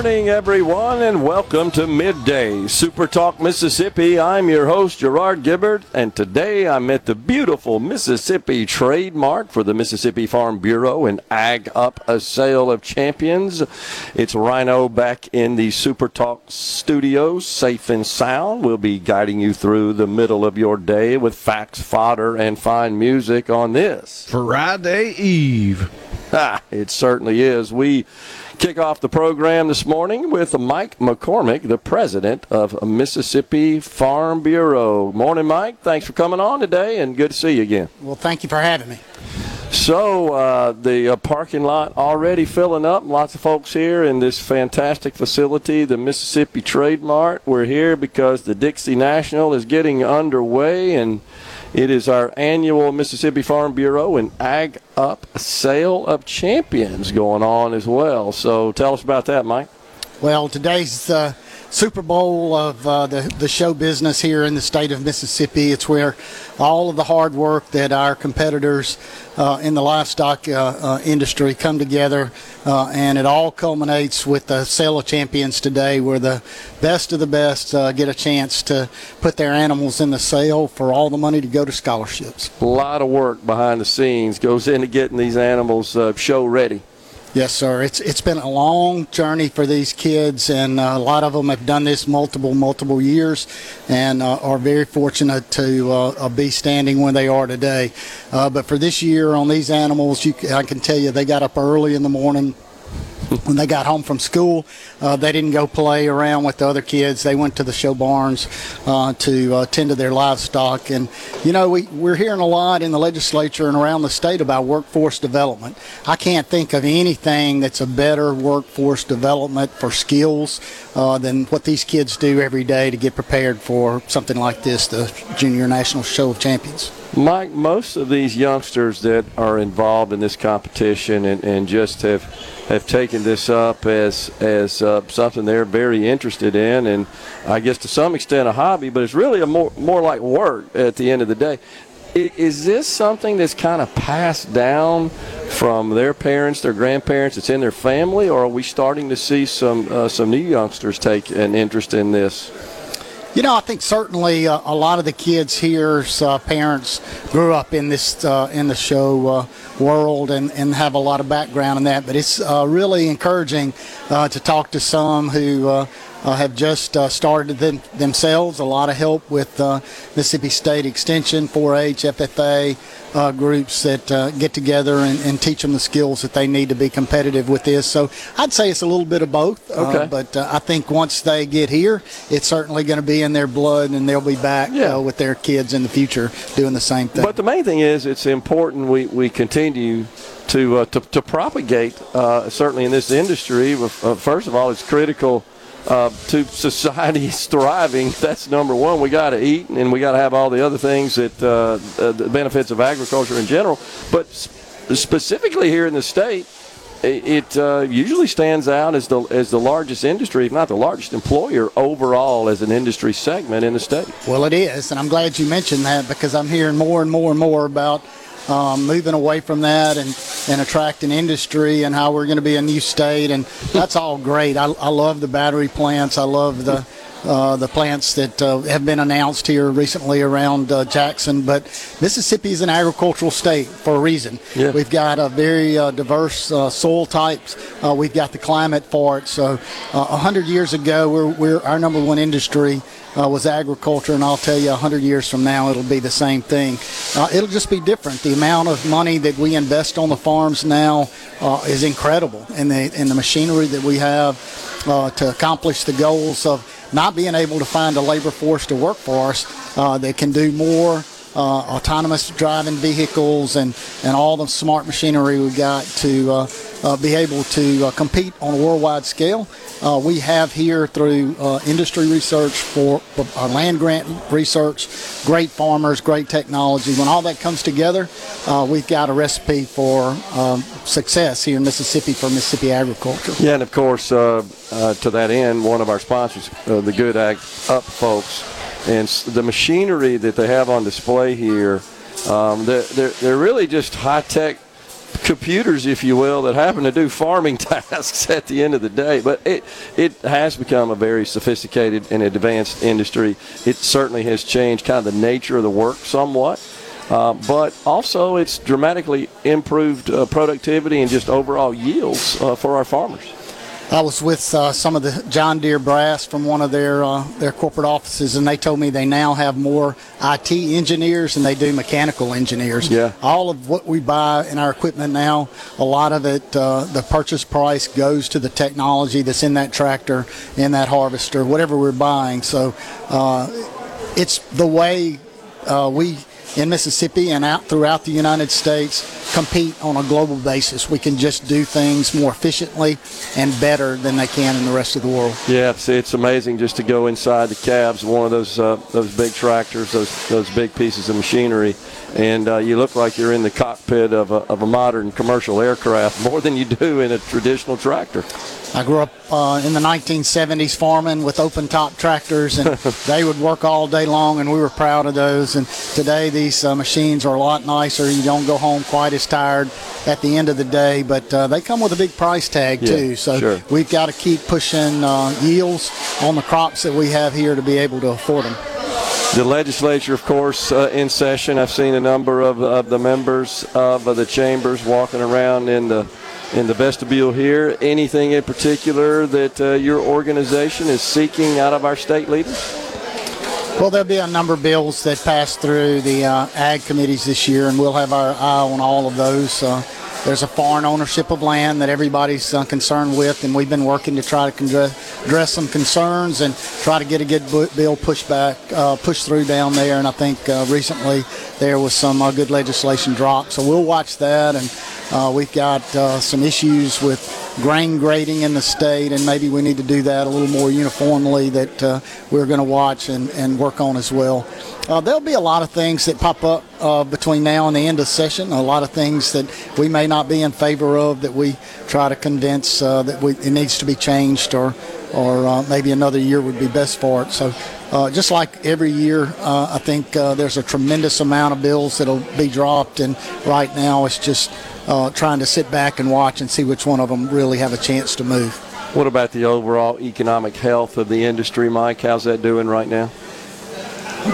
Morning, everyone, and welcome to Midday Super Talk Mississippi. I'm your host, Gerard Gibert, and today I'm at the beautiful Mississippi Trade Mart for the Mississippi Farm Bureau and Ag Up a Sale of Champions. It's Rhino back in the Super Talk studios, safe and sound. We'll be guiding you through the middle of your day with facts, fodder, and fine music on this. Friday Eve. Ah, it certainly is. We kick off the program this morning with Mike McCormick, the president of Mississippi Farm Bureau. Morning, Mike. Thanks for coming on today, and good to see you again. Well, thank you for having me. So, uh, the uh, parking lot already filling up. Lots of folks here in this fantastic facility, the Mississippi Trade Mart. We're here because the Dixie National is getting underway, and it is our annual Mississippi Farm Bureau and Ag Up Sale of Champions going on as well. So, tell us about that, Mike. Well, today's uh, Super Bowl of uh, the, the show business here in the state of Mississippi. It's where all of the hard work that our competitors uh, in the livestock uh, uh, industry come together, uh, and it all culminates with the Sale of Champions today, where the best of the best uh, get a chance to put their animals in the sale for all the money to go to scholarships. A lot of work behind the scenes goes into getting these animals show ready. Yes, sir. It's it's been a long journey for these kids, and uh, a lot of them have done this multiple multiple years, and uh, are very fortunate to uh, be standing where they are today. Uh, but for this year on these animals, you, I can tell you they got up early in the morning. When they got home from school, uh, they didn't go play around with the other kids. They went to the show barns uh, to uh, tend to their livestock. And, you know, we, we're hearing a lot in the legislature and around the state about workforce development. I can't think of anything that's a better workforce development for skills uh, than what these kids do every day to get prepared for something like this, the Junior National Show of Champions. Mike, most of these youngsters that are involved in this competition and, and just have have taken this up as as uh, something they're very interested in, and I guess to some extent a hobby, but it's really a more more like work at the end of the day. Is this something that's kind of passed down from their parents, their grandparents? It's in their family, or are we starting to see some uh, some new youngsters take an interest in this? You know, I think certainly uh, a lot of the kids here's uh, parents grew up in this uh, in the show uh, world and, and have a lot of background in that. But it's uh, really encouraging uh, to talk to some who uh, have just uh, started them, themselves. A lot of help with uh, Mississippi State Extension, 4-H, FFA uh, groups that uh, get together and, and teach them the skills that they need to be competitive with this. So I'd say it's a little bit of both. Uh, Okay. but uh, I think once they get here, it's certainly going to be in their blood, and they'll be back Yeah. with their kids in the future doing the same thing. But the main thing is, it's important we, we continue to, uh, to to propagate. Uh, certainly in this industry, uh, first of all, it's critical uh, to society's thriving. That's number one. We got to eat, and we got to have all the other things that uh, uh, the benefits of agriculture in general. But specifically here in the state. It it, uh, usually stands out as the as the largest industry, if not the largest employer overall as an industry segment in the state. Well, it is, and I'm glad you mentioned that because I'm hearing more and more and more about um, moving away from that and, and attracting industry and how we're going to be a new state, and that's all great. I, I love the battery plants. I love the uh, the plants that uh, have been announced here recently around uh, Jackson. But Mississippi is an agricultural state for a reason. Yeah. We've got a very uh, diverse uh, soil types. Uh, we've got the climate for it. So, a hundred years ago, we're, we're our number one industry uh, was agriculture, and I'll tell you, 100 years from now, it'll be the same thing. Uh, it'll just be different. The amount of money that we invest on the farms now uh, is incredible, and the, and the machinery that we have uh, to accomplish the goals of not being able to find a labor force to work for us uh, that can do more uh, autonomous driving vehicles and, and all the smart machinery we got to uh, be able to uh, compete on a worldwide scale. Uh, we have here through uh, industry research for land grant research, great farmers, great technology. When all that comes together, we've got a recipe for um, success here in Mississippi for Mississippi agriculture. Yeah, and of course, to that end, one of our sponsors, the Good Ag Up folks, and the machinery that they have on display here, um, they're, they're, they're really just high tech computers, if you will, that happen to do farming tasks at the end of the day. But it it has become a very sophisticated and advanced industry. It certainly has changed kind of the nature of the work somewhat. Uh, but also, it's dramatically improved uh, productivity and just overall yields uh, for our farmers. I was with uh, some of the John Deere brass from one of their uh, their corporate offices, and they told me they now have more IT engineers than they do mechanical engineers. Yeah. All of what we buy in our equipment now, a lot of it, uh, the purchase price goes to the technology that's in that tractor, in that harvester, whatever we're buying. So uh, it's the way uh, we in Mississippi and out throughout the United States compete on a global basis. We can just do things more efficiently and better than they can in the rest of the world. Yeah, it's, it's amazing just to go inside the cabs, one of those uh, those big tractors, those those big pieces of machinery, and uh, you look like you're in the cockpit of a, of a modern commercial aircraft more than you do in a traditional tractor. I grew up uh, in the 1970s farming with open top tractors, and they would work all day long, and we were proud of those. And today, these uh, machines are a lot nicer. You don't go home quite as tired at the end of the day, but uh, they come with a big price tag, yeah, too. So sure. we've got to keep pushing uh, yields on the crops that we have here to be able to afford them. The legislature, of course, uh, in session. I've seen a number of, of the members of the chambers walking around in the in the vestibule here. Anything in particular that uh, your organization is seeking out of our state leaders? Well, there'll be a number of bills that pass through the uh, ag committees this year, and we'll have our eye on all of those. Uh, there's a foreign ownership of land that everybody's uh, concerned with, and we've been working to try to address some concerns and try to get a good bill pushed back, uh, pushed through down there. And I think uh, recently there was some uh, good legislation dropped, so we'll watch that. And uh, we've got uh, some issues with grain grading in the state, and maybe we need to do that a little more uniformly that uh, we're going to watch and, and work on as well. Uh, there'll be a lot of things that pop up uh, between now and the end of session. A lot of things that we may not be in favor of that we try to convince uh, that we, it needs to be changed or or maybe another year would be best for it. So, uh, just like every year, uh, I think uh, there's a tremendous amount of bills that'll be dropped, and right now it's just uh, trying to sit back and watch and see which one of them really have a chance to move. What about the overall economic health of the industry, Mike? How's that doing right now?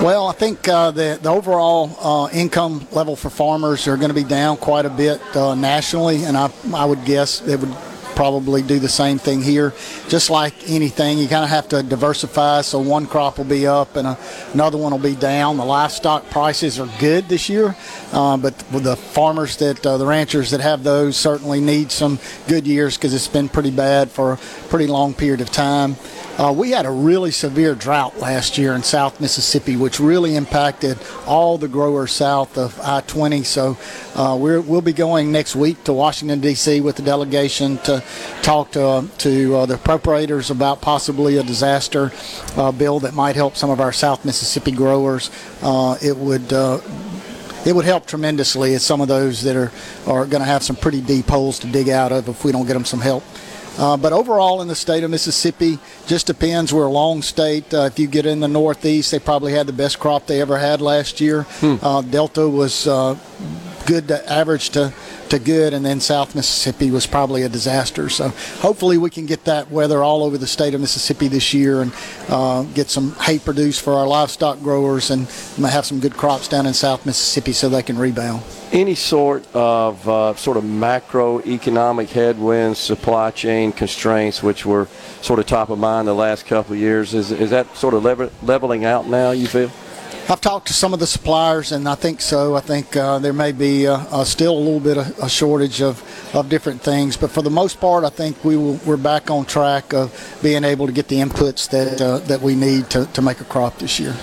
Well, I think uh, the, the overall uh, income level for farmers are going to be down quite a bit uh, nationally, and I, I would guess it would probably do the same thing here. Just like anything, you kind of have to diversify. So one crop will be up and a, another one will be down. The livestock prices are good this year, uh, but the farmers that uh, the ranchers that have those certainly need some good years because it's been pretty bad for a pretty long period of time. Uh, we had a really severe drought last year in South Mississippi, which really impacted all the growers south of I-20. So uh, we will be going next week to Washington D.C. with the delegation to talk to to uh, the appropriators about possibly a disaster uh, bill that might help some of our South Mississippi growers. Uh, it would uh, it would help tremendously as some of those that are, are going to have some pretty deep holes to dig out of if we don't get them some help. Uh, but overall, in the state of Mississippi, just depends. We're a long state. Uh, if you get in the Northeast, they probably had the best crop they ever had last year. Hmm. Uh, Delta was uh, good to average to, to good, and then South Mississippi was probably a disaster. So hopefully we can get that weather all over the state of Mississippi this year and uh, get some hay produced for our livestock growers and have some good crops down in South Mississippi so they can rebound any sort of uh, sort of macroeconomic headwinds, supply chain constraints, which were sort of top of mind the last couple of years, is, is that sort of level, leveling out now, you feel? I've talked to some of the suppliers, and I think so. I think uh, there may be uh, uh, still a little bit of a shortage of, of different things, but for the most part, I think we will, we're back on track of being able to get the inputs that uh, that we need to, to make a crop this year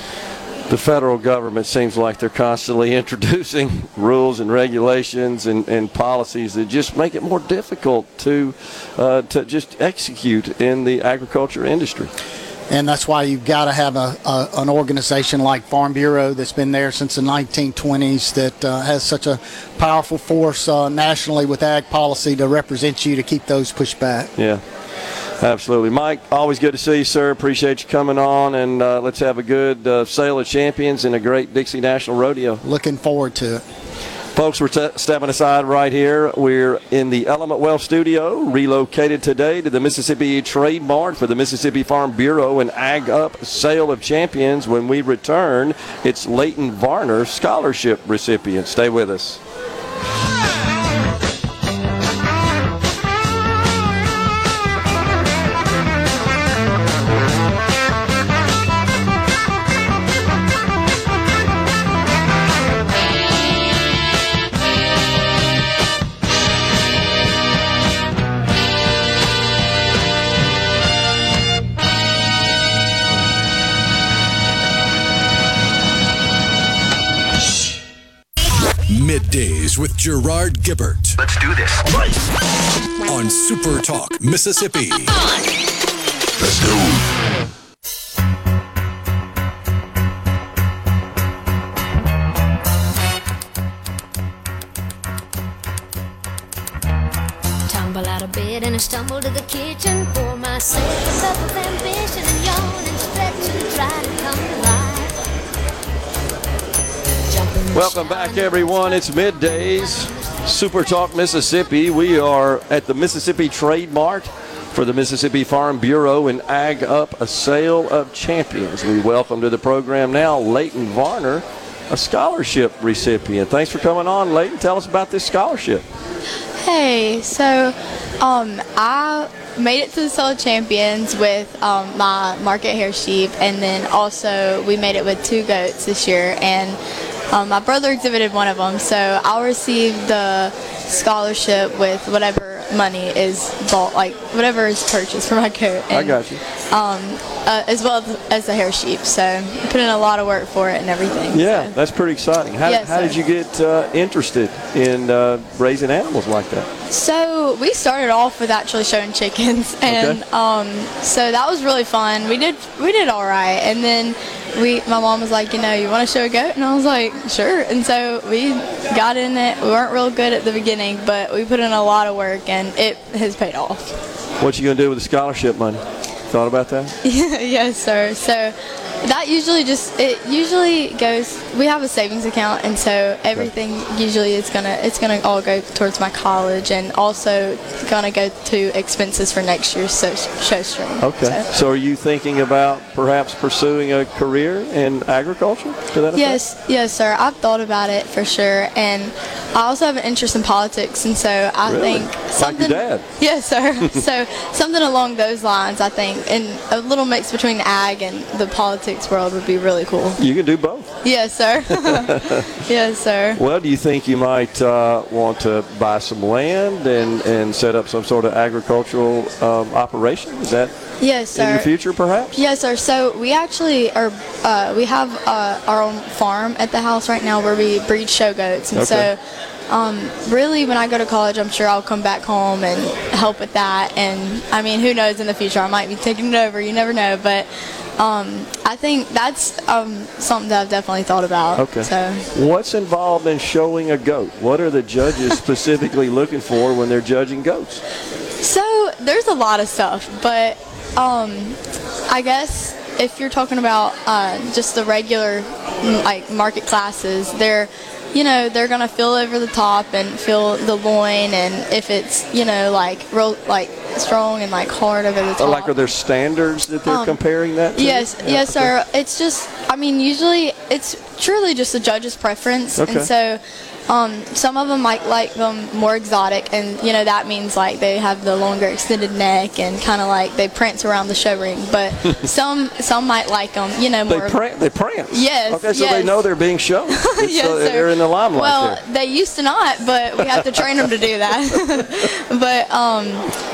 the federal government seems like they're constantly introducing rules and regulations and, and policies that just make it more difficult to uh, to just execute in the agriculture industry. And that's why you've got to have a, a, an organization like Farm Bureau that's been there since the 1920s that uh, has such a powerful force uh, nationally with ag policy to represent you to keep those pushed back. Yeah. Absolutely. Mike, always good to see you, sir. Appreciate you coming on, and uh, let's have a good uh, sale of champions and a great Dixie National Rodeo. Looking forward to it. Folks, we're t- stepping aside right here. We're in the Element Wealth studio, relocated today to the Mississippi Trade Mart for the Mississippi Farm Bureau and Ag Up Sale of Champions. When we return, it's Leighton Varner Scholarship recipient. Stay with us. Gerard Gibert. Let's do this. On Super Talk, Mississippi. Let's go. Tumble out of bed and I stumble to the kitchen. Pour myself a cup of ambition and yawn and stretch and try to come to life. Welcome back, everyone. It's middays, Super Talk Mississippi. We are at the Mississippi Trade Mart for the Mississippi Farm Bureau and Ag Up a Sale of Champions. We welcome to the program now Leighton Varner, a scholarship recipient. Thanks for coming on, Leighton. Tell us about this scholarship. Hey, so um, I made it to the Sale of Champions with um, my market hair sheep, and then also we made it with two goats this year. And um, my brother exhibited one of them, so I'll receive the scholarship with whatever money is bought, like whatever is purchased for my coat. And, I got you. Um, uh, as well as the hair sheep, so I put in a lot of work for it and everything. Yeah, so. that's pretty exciting. How, yes, how did you get uh, interested in uh, raising animals like that? So we started off with actually showing chickens, and Okay. um, so that was really fun. We did we did all right, and then we my mom was like, you know, you want to show a goat, and I was like, sure. And so we got in it. We weren't real good at the beginning, but we put in a lot of work, and it has paid off. What you gonna do with the scholarship money? Thought about that? yes, sir. So that usually just it usually goes. We have a savings account, and so everything usually is gonna it's gonna all go towards my college, and also gonna go to expenses for next year's so, show stream. Okay. So- So are you thinking about perhaps pursuing a career in agriculture? To that effect? Yes, yes, sir. I've thought about it for sure, and I also have an interest in politics, and so I Really? think Like your something. dad? Yes, sir. so something along those lines, I think, and a little mix between ag and the politics world would be really cool. You can do both. Yes, sir. yes, sir. Well, do you think you might uh, want to buy some land and, and set up some sort of agricultural um, operation? Is that Yes, in sir. your future, perhaps? Yes, sir. So we actually are. Uh, we have uh, our own farm at the house right now where we breed show goats, and Okay. so um, really, when I go to college, I'm sure I'll come back home and help with that. And I mean, who knows in the future? I might be taking it over. You never know, but. Um, I think that's um, something that I've definitely thought about. Okay. So What's involved in showing a goat? What are the judges specifically looking for when they're judging goats? So there's a lot of stuff, but um, I guess if you're talking about uh, just the regular like market classes, they're you know, they're gonna feel over the top and feel the loin, and if it's you know like real like strong and like hard over the top. like, are there standards that they're Um, comparing that to? Yes, Yeah, yes, okay. sir. It's just, I mean, usually it's truly just the judge's preference, Okay. and so um, some of them might like them more exotic, and you know that means like they have the longer extended neck and kind of like they prance around the show ring. But some some might like them, you know, more. They prance. They prance. Yes, Okay, so yes. they know they're being shown. Yes, uh, sir. they're in the limelight Well, there. they used to not, but we have to train them to do that. but um,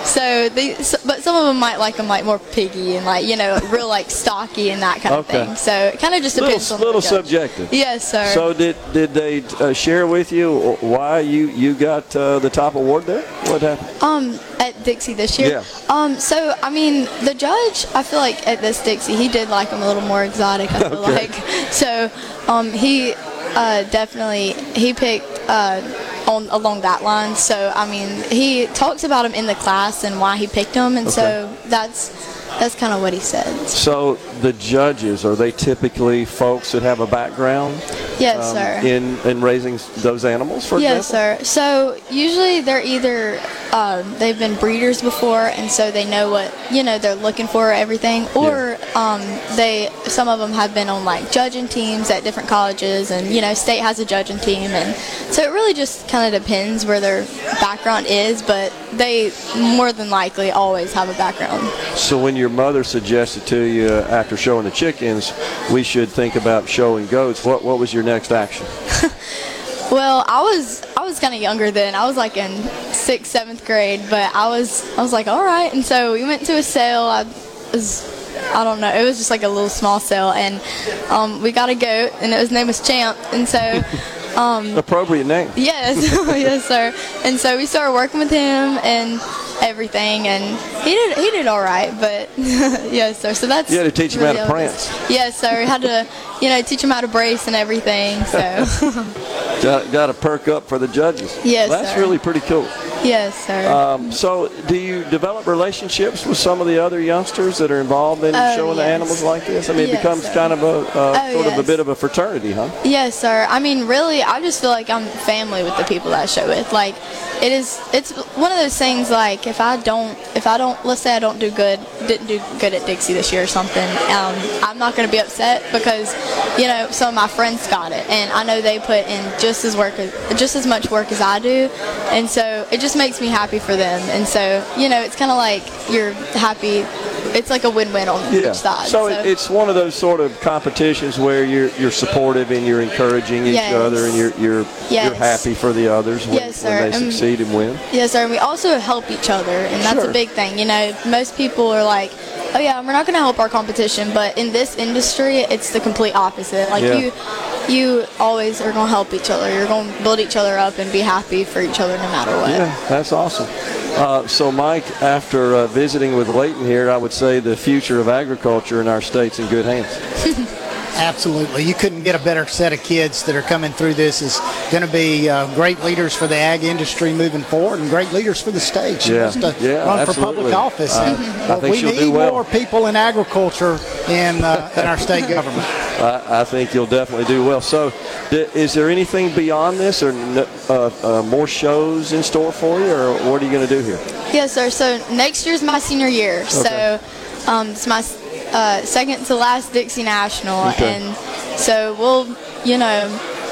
so they, so, but some of them might like them like more piggy and like you know real like stocky and that kind Okay. of thing. So it kind of just Little, depends on the little subjective. Yes, sir. So did did they uh, share with you why you you got uh, the top award there? What happened? um, at Dixie this year. Yeah. Um, so I mean, the judge, I feel like at this Dixie, he did like them a little more exotic. I feel Okay. like so. Um, he uh, definitely he picked uh, on along that line. So I mean, he talks about him in the class and why he picked him, and so that's that's kind of what he said. So the judges are they typically folks that have a background Yes, um, sir. in in raising those animals? For Yes, example? sir. So usually they're either um, they've been breeders before, and so they know what you know they're looking for everything, or um, they some of them have been on like judging teams at different colleges, and you know state has a judging team, and so it really just kind of depends where their background is, but they more than likely always have a background. So when your mother suggested to you uh, after showing the chickens, we should think about showing goats. What what was your next action? Well, I was was kind of younger then. I was like in sixth, seventh grade, but I was I was like, all right. And so we went to a sale. I was I don't know. It was just like a little small sale, and um, we got a goat, and his name was Champ. And so. Um, Appropriate name. Yes, yes, sir. And so we started working with him and everything, and he did he did all right. But yes, sir. So that's You had to teach him how to really all it is. prance. Yes, sir. Had to, you know, teach him how to brace and everything. So Got, got to perk up for the judges. Yes, That's sir. really pretty cool. yes, sir. Um, so, do you develop relationships with some of the other youngsters that are involved in Oh, showing the animals like this? I mean, it becomes sir. kind of a uh, Oh, sort of a bit of a fraternity, huh? Yes, sir. I mean, really, I just feel like I'm family with the people that I show with. Like, it is. It's one of those things. Like, if I don't, if I don't, let's say I don't do good, didn't do good at Dixie this year or something, um, I'm not going to be upset because, you know, some of my friends got it, and I know they put in just as work, as, just as much work as I do, and so it just makes me happy for them. And so, you know, it's kind of like you're happy. It's like a win-win on Yeah. each side. So, it, it's one of those sort of competitions where you're you're supportive and you're encouraging each Yes. other and you're you're Yes. you're happy for the others when, Yes, when they succeed and win. Yes, sir. And we also help each other, and that's Sure. a big thing. You know, most people are like, "Oh yeah, we're not going to help our competition," but in this industry, it's the complete opposite. Like Yeah. you, you always are going to help each other. You're going to build each other up and be happy for each other no matter what. Yeah, that's awesome. Uh, so, Mike, after uh, visiting with Leighton here, I would say the future of agriculture in our state's in good hands. Absolutely. You couldn't get a better set of kids that are coming through this. is going to be uh, great leaders for the ag industry moving forward and great leaders for the state. She Yeah. wants to Yeah, run for public office. Uh, and, I uh, think we she'll need do well. more people in agriculture in, uh, in our state government. I, I think you'll definitely do well. So, d- is there anything beyond this, or n- uh, uh, more shows in store for you, or what are you going to do here? Yes, sir. So next year's my senior year. Okay. So um, it's my uh, second to last Dixie National, Okay. and so we'll, you know,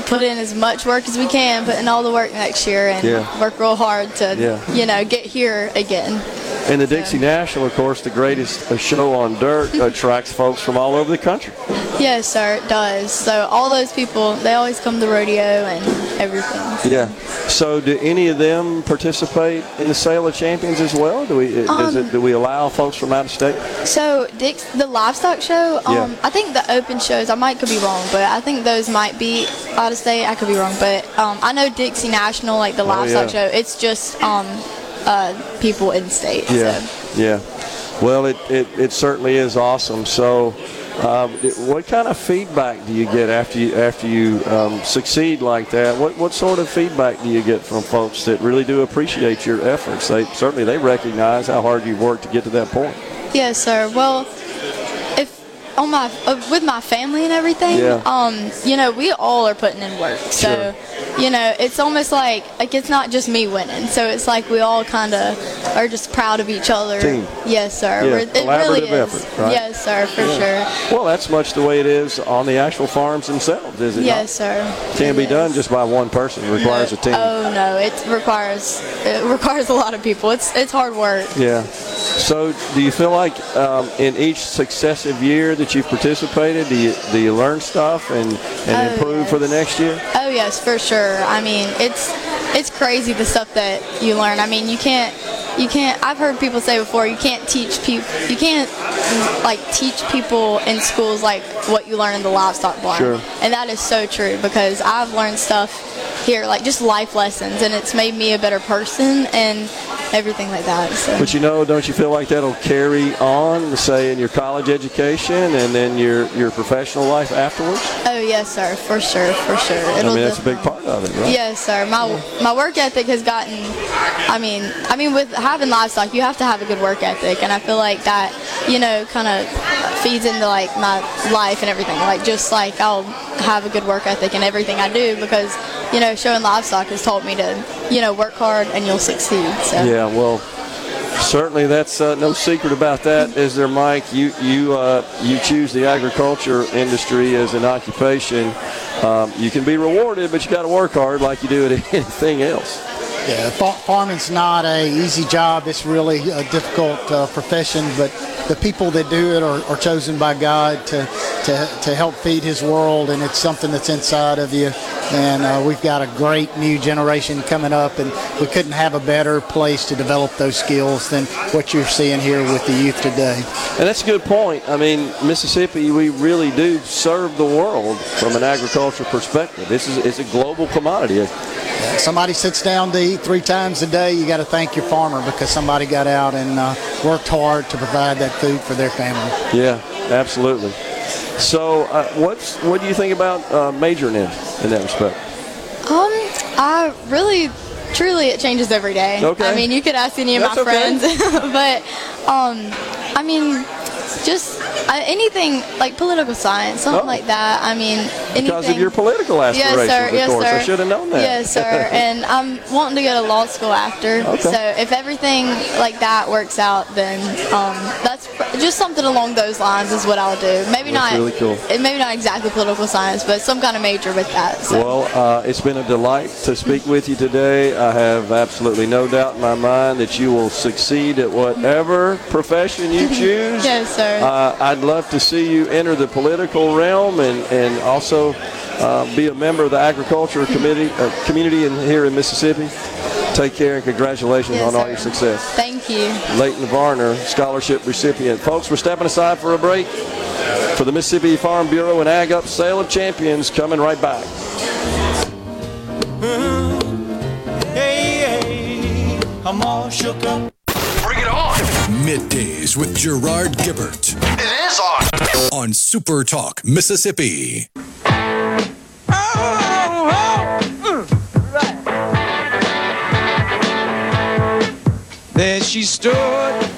put in as much work as we can, put in all the work next year, and Yeah. work real hard to, Yeah. you know, get here again. And the Dixie National, of course, the greatest uh, show on dirt, attracts folks from all over the country. Yes, sir, it does. So all those people, they always come to rodeo and everything. Yeah. So, do any of them participate in the Sale of Champions as well? Do we? does Um, it, do we allow folks from out of state? So Dick's the livestock show. Um, Yeah. I think the open shows. I might could be wrong, but I think those might be out of state. I could be wrong, but um, I know Dixie National, like the livestock Oh, yeah. show. It's just um, uh, people in state. Yeah, So. yeah. Well, it, it, it certainly is awesome. So, um, what kind of feedback do you get after you after you um, succeed like that? What what sort of feedback do you get from folks that really do appreciate your efforts? They certainly they recognize how hard you've worked to get to that point. Yes, sir. Well, on my uh, with my family and everything, Yeah. um, you know, we all are putting in work. So, you know, it's almost like like it's not just me winning. So it's like we all kind of are just proud of each other. Team. Yes, sir. Yeah, it really is. effort, right? Yes, sir, for sure. Well, that's much the way it is on the actual farms themselves, is it? Yes, sir. not? Can't be It done just by one person. It requires a team. Oh no, it requires it requires a lot of people. It's it's hard work. Yeah. So, do you feel like um, in each successive year that you've participated, do you, do you learn stuff and, and Oh, improve for the next year? Oh yes, for sure. I mean, it's it's crazy the stuff that you learn. I mean, you can't you can't. I've heard people say before, you can't teach people. You can't like teach people in schools like what you learn in the livestock barn. Sure. And that is so true because I've learned stuff here, like just life lessons, and it's made me a better person and everything like that. So. But you know, don't you feel like that'll carry on, say, in your college education and then your, your professional life afterwards? Oh yes, sir, for sure, for sure. I It'll mean, that's a big of it, right? Yes, sir. My my work ethic has gotten. I mean, I mean, with having livestock, you have to have a good work ethic, and I feel like that, you know, kind of feeds into like my life and everything. Like just like I'll have a good work ethic in everything I do because, you know, showing livestock has taught me to, you know, work hard and you'll succeed. So. Yeah, well, certainly that's uh, no secret about that, is there, Mike? You you uh, you choose the agriculture industry as an occupation. Um, you can be rewarded, but you got to work hard like you do at anything else. Yeah, farming's not a easy job. It's really a difficult uh, profession, but the people that do it are, are chosen by God to, to, to help feed His world, and it's something that's inside of you. And uh, we've got a great new generation coming up, and we couldn't have a better place to develop those skills than what you're seeing here with the youth today. And that's a good point. I mean, Mississippi, we really do serve the world from an agricultural perspective. This is it's a global commodity. Somebody sits down to eat three times a day, you got to thank your farmer because somebody got out and uh, worked hard to provide that food for their family. Yeah, absolutely. So, uh, what's what do you think about uh, majoring in in that respect? Um, I really, truly, it changes every day. Okay. I mean, you could ask any of That's my okay. friends, but um, I mean, just uh, anything like political science, something Oh. like that. I mean, anything. Because of your political aspirations, Yes, sir. of yes, course. sir. I should have known that. Yes, sir. and I'm wanting to go to law school after. Okay. So if everything like that works out, then um, that's pr- just something along those lines is what I'll do. Maybe That's not. really cool. Maybe not exactly political science, but some kind of major with that. So. Well, uh, it's been a delight to speak with you today. I have absolutely no doubt in my mind that you will succeed at whatever profession you choose. Yes, sir. Uh, I'd love to see you enter the political realm and, and also uh, be a member of the agriculture committee, uh, community in, here in Mississippi. Take care and congratulations Yes, on all sir. your success. Thank you. Leighton Varner, scholarship recipient. Folks, we're stepping aside for a break for the Mississippi Farm Bureau and Ag Up Sale of Champions coming right back. Hey, I'm all shook up. Bring it on. Middays with Gerard Gibert It is on. on Super Talk, Mississippi. There she stood in the street.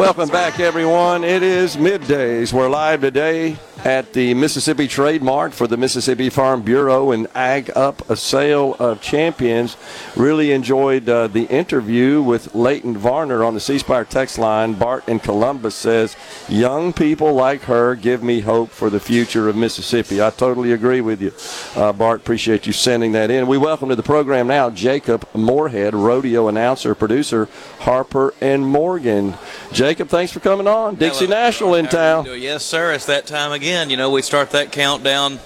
Welcome back, everyone. It is middays. We're live today at the Mississippi Trade Mart for the Mississippi Farm Bureau and Ag Up a Sale of Champions. Really enjoyed uh, the interview with Leighton Varner on the C Spire text line. Bart in Columbus says, Young people like her give me hope for the future of Mississippi. I totally agree with you, uh, Bart. Appreciate you sending that in. We welcome to the program now Jacob Moorhead, rodeo announcer, producer, Harper and Morgan. Jacob, thanks for coming on. Dixie Hello. National in How are you town. Yes, sir. It's that time again. You know, we start that countdown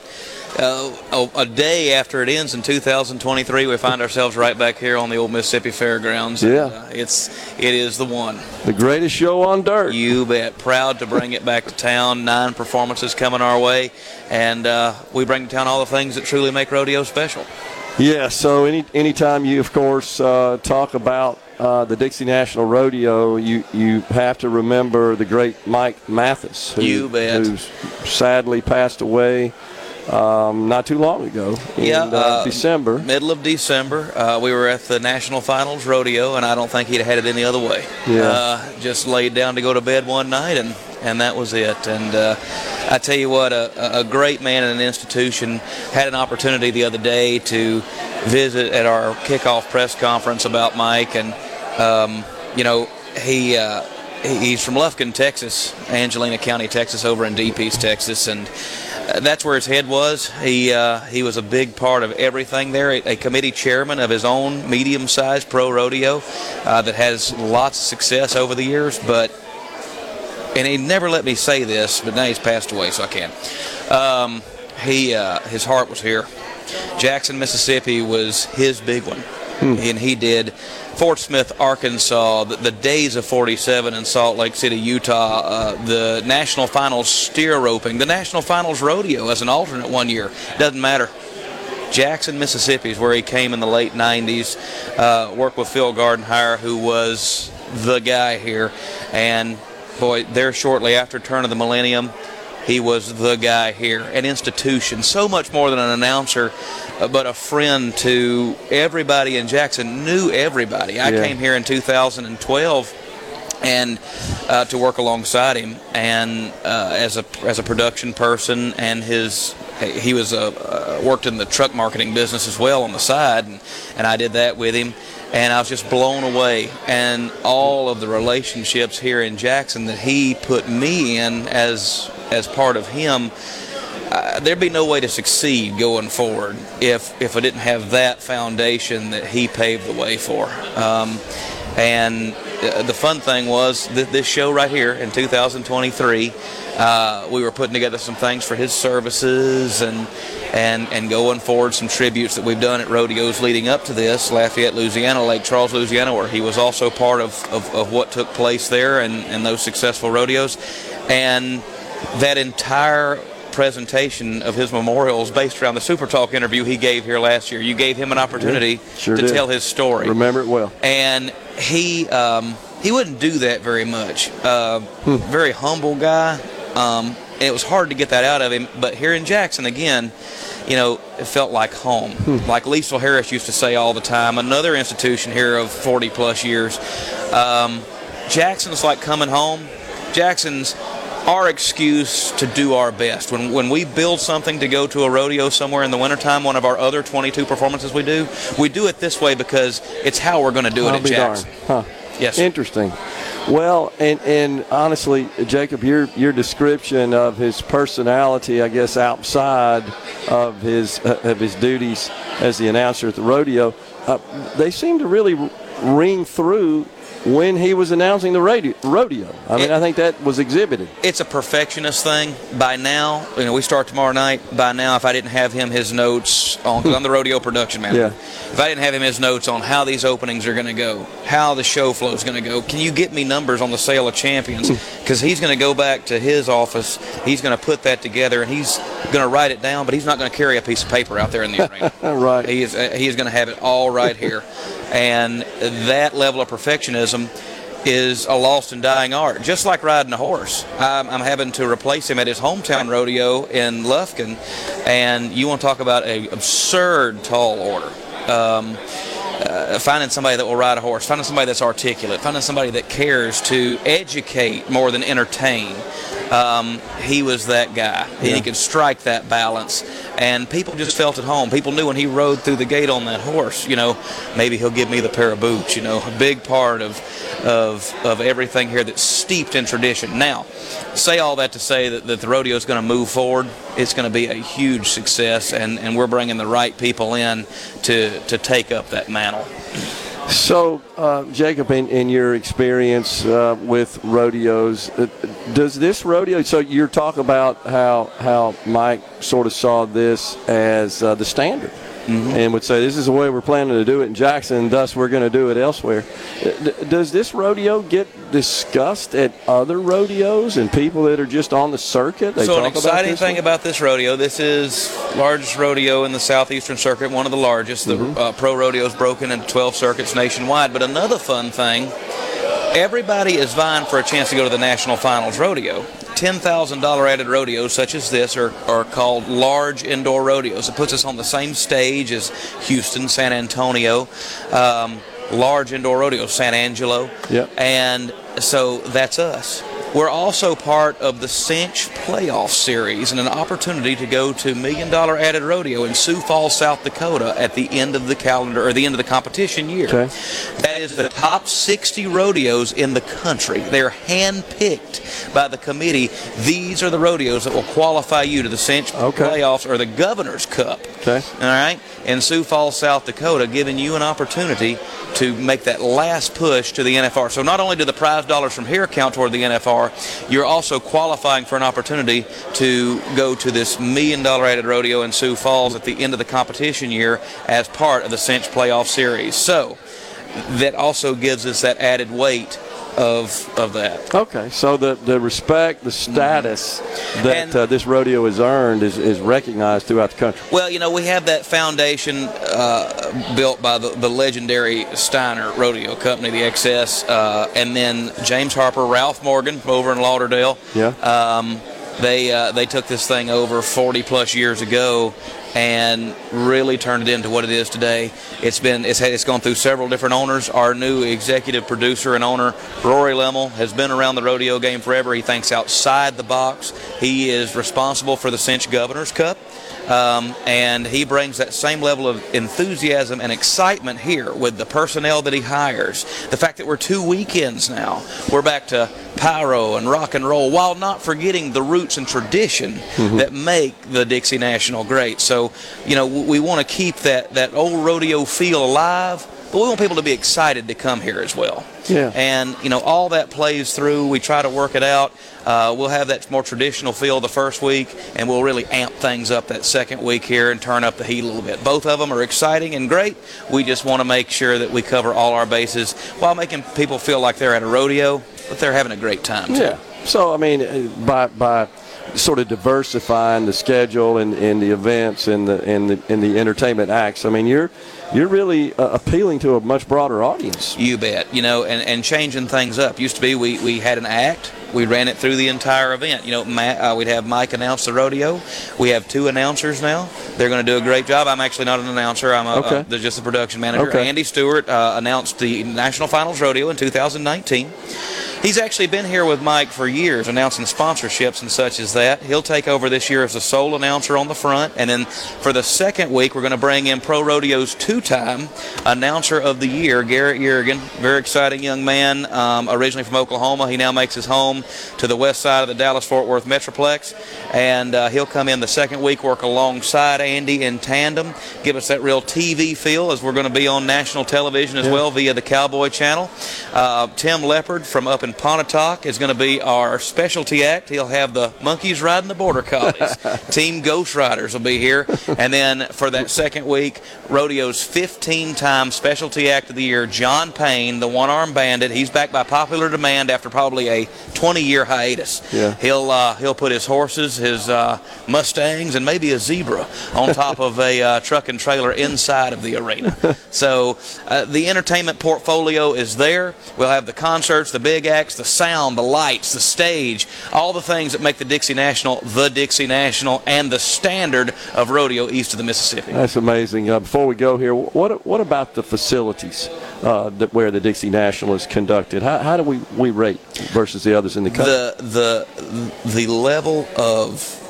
uh, a, a day after it ends in 2023. We find ourselves right back here on the old Mississippi Fairgrounds. and, Yeah. uh, it's it is the one. The greatest show on dirt. You bet. Proud to bring it back to town. Nine performances coming our way, and uh, we bring to town all the things that truly make rodeo special. Yeah, so any anytime you, of course, uh, talk about uh, the Dixie National Rodeo, you, you have to remember the great Mike Mathis, who, You bet. sadly passed away um, not too long ago in Yeah, uh, uh, December. Middle of December, uh, we were at the National Finals Rodeo, and I don't think he'd had it any other way. Yeah. Uh, just laid down to go to bed one night, and, and that was it. And uh, I tell you what, a, a great man in an institution had an opportunity the other day to visit at our kickoff press conference about Mike, and um, you know he. Uh, he- He's from Lufkin, Texas, Angelina County, Texas, over in Deep East, Texas, and uh, that's where his head was. He uh, he was a big part of everything there. A, a committee chairman of his own medium-sized pro rodeo uh, that has lots of success over the years. But and he never let me say this, but now he's passed away, so I can. Um, he uh, his heart was here. Jackson, Mississippi was his big one, and he did Fort Smith, Arkansas, the, the days of 47 in Salt Lake City, Utah, uh, the national finals steer roping, the national finals rodeo as an alternate one year. Doesn't matter. Jackson, Mississippi is where he came in the late 90s. Uh, worked with Phil Gardenhire, who was the guy here. And boy, there shortly after turn of the millennium, he was the guy here. An institution, so much more than an announcer, but a friend to everybody in Jackson. Knew everybody. I Yeah. came here in 2012 and uh, to work alongside him and uh, as a as a production person and his he was a uh, worked in the truck marketing business as well on the side and, and I did that with him and I was just blown away and all of the relationships here in Jackson that he put me in as as part of him uh, there'd be no way to succeed going forward if if I didn't have that foundation that he paved the way for. Um, and uh, the fun thing was th- this show right here in 2023, uh, we were putting together some things for his services and and and going forward some tributes that we've done at rodeos leading up to this, Lafayette, Louisiana, Lake Charles, Louisiana, where he was also part of, of, of what took place there and, and those successful rodeos. And that entire presentation of his memorials based around the Super Talk interview he gave here last year. You gave him an opportunity sure to did. tell his story. Remember it well. And he um, he wouldn't do that very much. Uh, Hmm. Very humble guy. Um, it was hard to get that out of him. But here in Jackson again, you know, it felt like home. Hmm. Like Liesl Harris used to say all the time. Another institution here of 40 plus years. Um, Jackson's like coming home. Jackson's our excuse to do our best. When, when we build something to go to a rodeo somewhere in the wintertime, one of our other 22 performances we do, we do it this way because it's how we're going to do it I'll at Jackson. darned. Huh. Yes. Interesting. Well, and and honestly, Jacob, your your description of his personality, I guess, outside of his uh, of his duties as the announcer at the rodeo, uh, they seem to really ring through when he was announcing the radio, rodeo. I mean, I think that was exhibited. it's a perfectionist thing. By now, you know, we start tomorrow night. By now, if I didn't have him his notes on, because I'm the rodeo production manager. Yeah. If I didn't have him his notes on how these openings are going to go, how the show flow is going to go, can you get me numbers on the sale of champions? Because he's going to go back to his office. He's going to put that together, and he's going to write it down. But he's not going to carry a piece of paper out there in the arena. right. He is. uh, He is going to have it all right here, and that level of perfectionism is a lost and dying art. Just like riding a horse, I'm, I'm having to replace him at his hometown rodeo in Lufkin, and you want to talk about an absurd tall order. Um, uh, finding somebody that will ride a horse, finding somebody that's articulate, finding somebody that cares to educate more than entertain. Um, he was that guy. And he could strike that balance, and people just felt at home. People knew when he rode through the gate on that horse. You know, maybe he'll give me the pair of boots. You know, a big part of of of everything here that's steeped in tradition. Now, say all that to say that, that the rodeo is going to move forward. It's going to be a huge success, and, and we're bringing the right people in to to take up that mantle. So, uh, Jacob, in, in your experience uh, with rodeos, uh, does this rodeo? So you're talking about how how Mike sort of saw this as uh, the standard, and would say this is the way we're planning to do it in Jackson. Thus, we're going to do it elsewhere. D- does this rodeo get discussed at other rodeos and people that are just on the circuit? They so an about exciting this thing one? about this rodeo, this is largest rodeo in the southeastern circuit, one of the largest. The Mm-hmm. uh, pro rodeo is broken into 12 circuits nationwide. But another fun thing, everybody is vying for a chance to go to the national finals rodeo. $10,000 added rodeos such as this are, are called large indoor rodeos. It puts us on the same stage as Houston, San Antonio, um, large indoor rodeos, San Angelo. Yep. And so that's us. We're also part of the Cinch Playoff Series and an opportunity to go to Million Dollar Added Rodeo in Sioux Falls, South Dakota at the end of the calendar or the end of the competition year. Okay. That is the top 60 rodeos in the country. They're handpicked by the committee. These are the rodeos that will qualify you to the Cinch Playoffs or the Governor's Cup. Okay. All right. In Sioux Falls, South Dakota, giving you an opportunity to make that last push to the NFR. So not only do the prize dollars from here count toward the NFR, you're also qualifying for an opportunity to go to this million dollar added rodeo in Sioux Falls at the end of the competition year as part of the Cinch Playoff Series. So that also gives us that added weight of of that. Okay, so the, the respect, the status that uh, this rodeo has earned is, is recognized throughout the country. Well, you know, we have that foundation uh, built by the, the legendary Steiner Rodeo Company, the XS, uh, and then James Harper, Ralph Morgan over in Lauderdale. Yeah. Um, they uh, they took this thing over 40 plus years ago and really turned it into what it is today. It's been it's had, it's gone through several different owners. Our new executive producer and owner Rory Lemmel has been around the rodeo game forever. He thinks outside the box. He is responsible for the Cinch Governor's Cup. Um, and he brings that same level of enthusiasm and excitement here with the personnel that he hires. The fact that we're two weekends now, we're back to pyro and rock and roll, while not forgetting the roots and tradition Mhm. that make the Dixie National great. So, you know, we want to keep that that old rodeo feel alive, but we want people to be excited to come here as well. Yeah. And you know, all that plays through. We try to work it out. Uh, we'll have that more traditional feel the first week, and we'll really amp things up that second week here and turn up the heat a little bit. Both of them are exciting and great. We just want to make sure that we cover all our bases while making people feel like they're at a rodeo, but they're having a great time too. Yeah. So I mean, uh, by by sort of diversifying the schedule and, and the events and the and the and the entertainment acts, I mean, you're you're really uh, appealing to a much broader audience. You bet. You know, and, and changing things up. Used to be we, we had an act. We ran it through the entire event. You know, Matt, uh, we'd have Mike announce the rodeo. We have two announcers now. They're going to do a great job. I'm actually not an announcer. I'm a, Okay. they're just the production manager. Okay. Andy Stewart uh, announced the National Finals Rodeo in 2019. He's actually been here with Mike for years, announcing sponsorships and such as that. He'll take over this year as the sole announcer on the front, and then for the second week, we're going to bring in Pro Rodeo's two-time announcer of the year, Garrett Yerigan. Very exciting young man, um, originally from Oklahoma. He now makes his home to the west side of the Dallas-Fort Worth Metroplex, and uh, he'll come in the second week, work alongside Andy in tandem, give us that real TV feel as we're going to be on national television as Yeah. well via the Cowboy Channel. Uh, Tim Lepard from up in Pontotoc is going to be our specialty act. He'll have the monkeys riding the border collies. Team Ghost Riders will be here. And then for that second week, Rodeo's 15 time specialty act of the year, John Payne, the one armed bandit. He's back by popular demand after probably a 20 year hiatus. Yeah. He'll, uh, he'll put his horses, his uh, Mustangs, and maybe a zebra on top of a uh, truck and trailer inside of the arena. So uh, the entertainment portfolio is there. We'll have the concerts, the big acts, the sound, the lights, the stage, all the things that make the Dixie National the Dixie National and the standard of rodeo east of the Mississippi. That's amazing. Uh, before we go here, what what about the facilities uh, that where the Dixie National is conducted? How, how do we, we rate versus the others in the the the the level of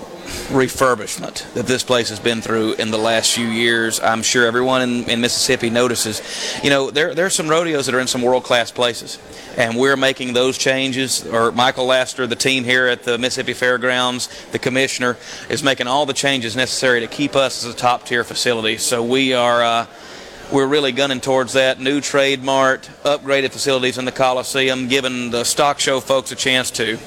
refurbishment that this place has been through in the last few years, I'm sure everyone in, in Mississippi notices. You know, there there's some rodeos that are in some world class places, and we're making those changes. Or Michael Laster, the team here at the Mississippi Fairgrounds, the commissioner, is making all the changes necessary to keep us as a top tier facility. So we are. Uh, we're really gunning towards that new trade mart, upgraded facilities in the Coliseum, giving the stock show folks a chance to.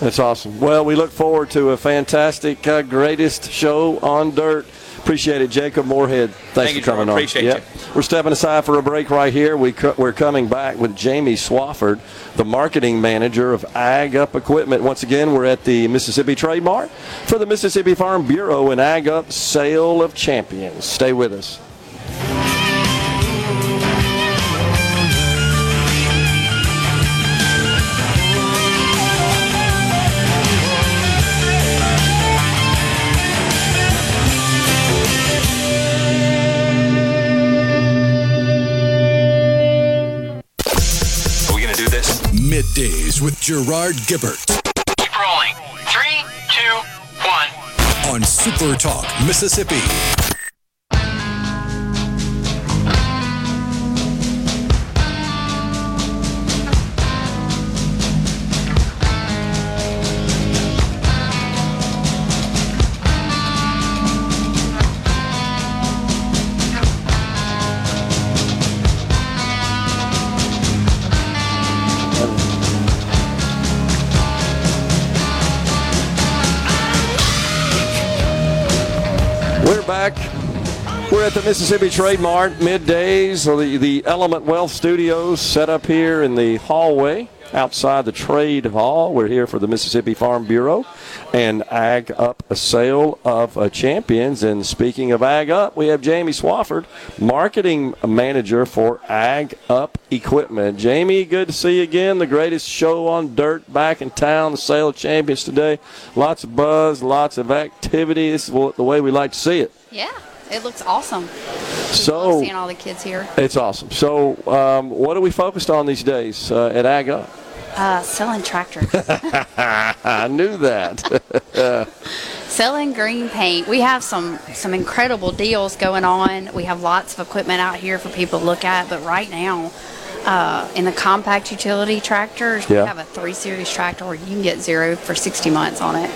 That's awesome. Well, we look forward to a fantastic, uh, greatest show on dirt. Appreciate it, Jacob Moorhead. Thanks Thank for you, coming on. Appreciate Yep. We're stepping aside for a break right here. We we're coming back with Jamie Swafford, the marketing manager of Ag Up Equipment. Once again, we're at the Mississippi Trade Mart for the Mississippi Farm Bureau and Ag Up Sale of Champions. Stay with us. Middays with Gerard Gibert Keep rolling. Three, two, one. on Super Talk, Mississippi. At the Mississippi Trade Mart middays, or the, the Element Wealth Studios set up here in the hallway outside the Trade Hall. We're here for the Mississippi Farm Bureau and Ag Up a sale of uh, champions. And speaking of Ag Up, we have Jamie Swafford, marketing manager for Ag Up Equipment. Jamie, good to see you again. The greatest show on dirt back in town, the sale of champions today. Lots of buzz, lots of activity. This is the way we like to see it. Yeah, it looks awesome. So seeing all the kids here. it's awesome. So, um, what are we focused on these days uh, at Ag Up? Uh, selling tractors, I knew that. selling green paint. We have some some incredible deals going on. We have lots of equipment out here for people to look at. But right now, uh, in the compact utility tractors, Yeah. we have a three series tractor where you can get zero for 60 months on it.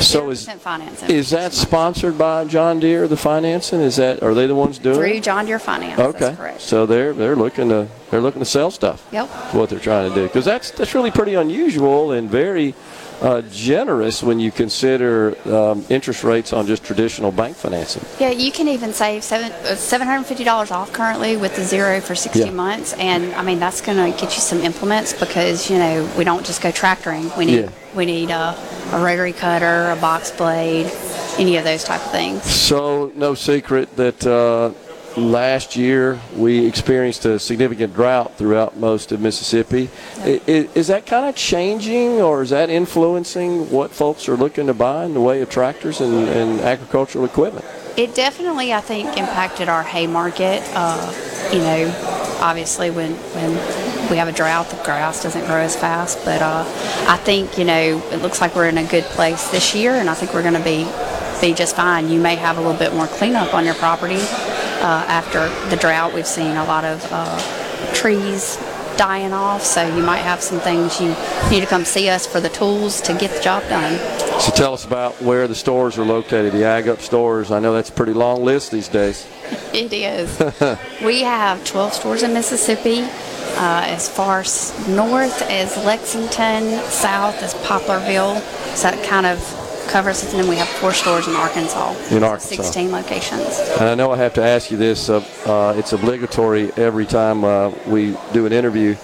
So is 0% financing. is that sponsored by John Deere? The financing is that are they the ones doing through it? John Deere Finance? Okay, correct. so they're they're looking to they're looking to sell stuff. Yep. What they're trying to do because that's that's really pretty unusual and very uh, generous when you consider um, interest rates on just traditional bank financing. Yeah, you can even save seven uh, seven hundred fifty dollars off currently with the zero for sixty Yeah. months, and I mean that's going to get you some implements because you know we don't just go tractoring. We need Yeah. we need a, a rotary cutter, a box blade, any of those type of things. So, no secret that uh, last year we experienced a significant drought throughout most of Mississippi. I- i- Is that kind of changing or is that influencing what folks are looking to buy in the way of tractors and, and agricultural equipment? It definitely, I think, impacted our hay market. Uh, you know, obviously when when we have a drought, the grass doesn't grow as fast. But uh, I think you know it looks like we're in a good place this year, and I think we're going to be be just fine. You may have a little bit more cleanup on your property uh, after the drought. We've seen a lot of uh, trees dying off, so you might have some things you need to come see us for the tools to get the job done. So, tell us about where the stores are located, the Ag Up stores. I know that's a pretty long list these days. It is. we have 12 stores in Mississippi, uh, as far north as Lexington, south as Poplarville. So that kind of covers it. And then we have four stores in Arkansas. In Arkansas. 16 locations. And I know I have to ask you this. Uh, uh, it's obligatory every time uh, we do an interview.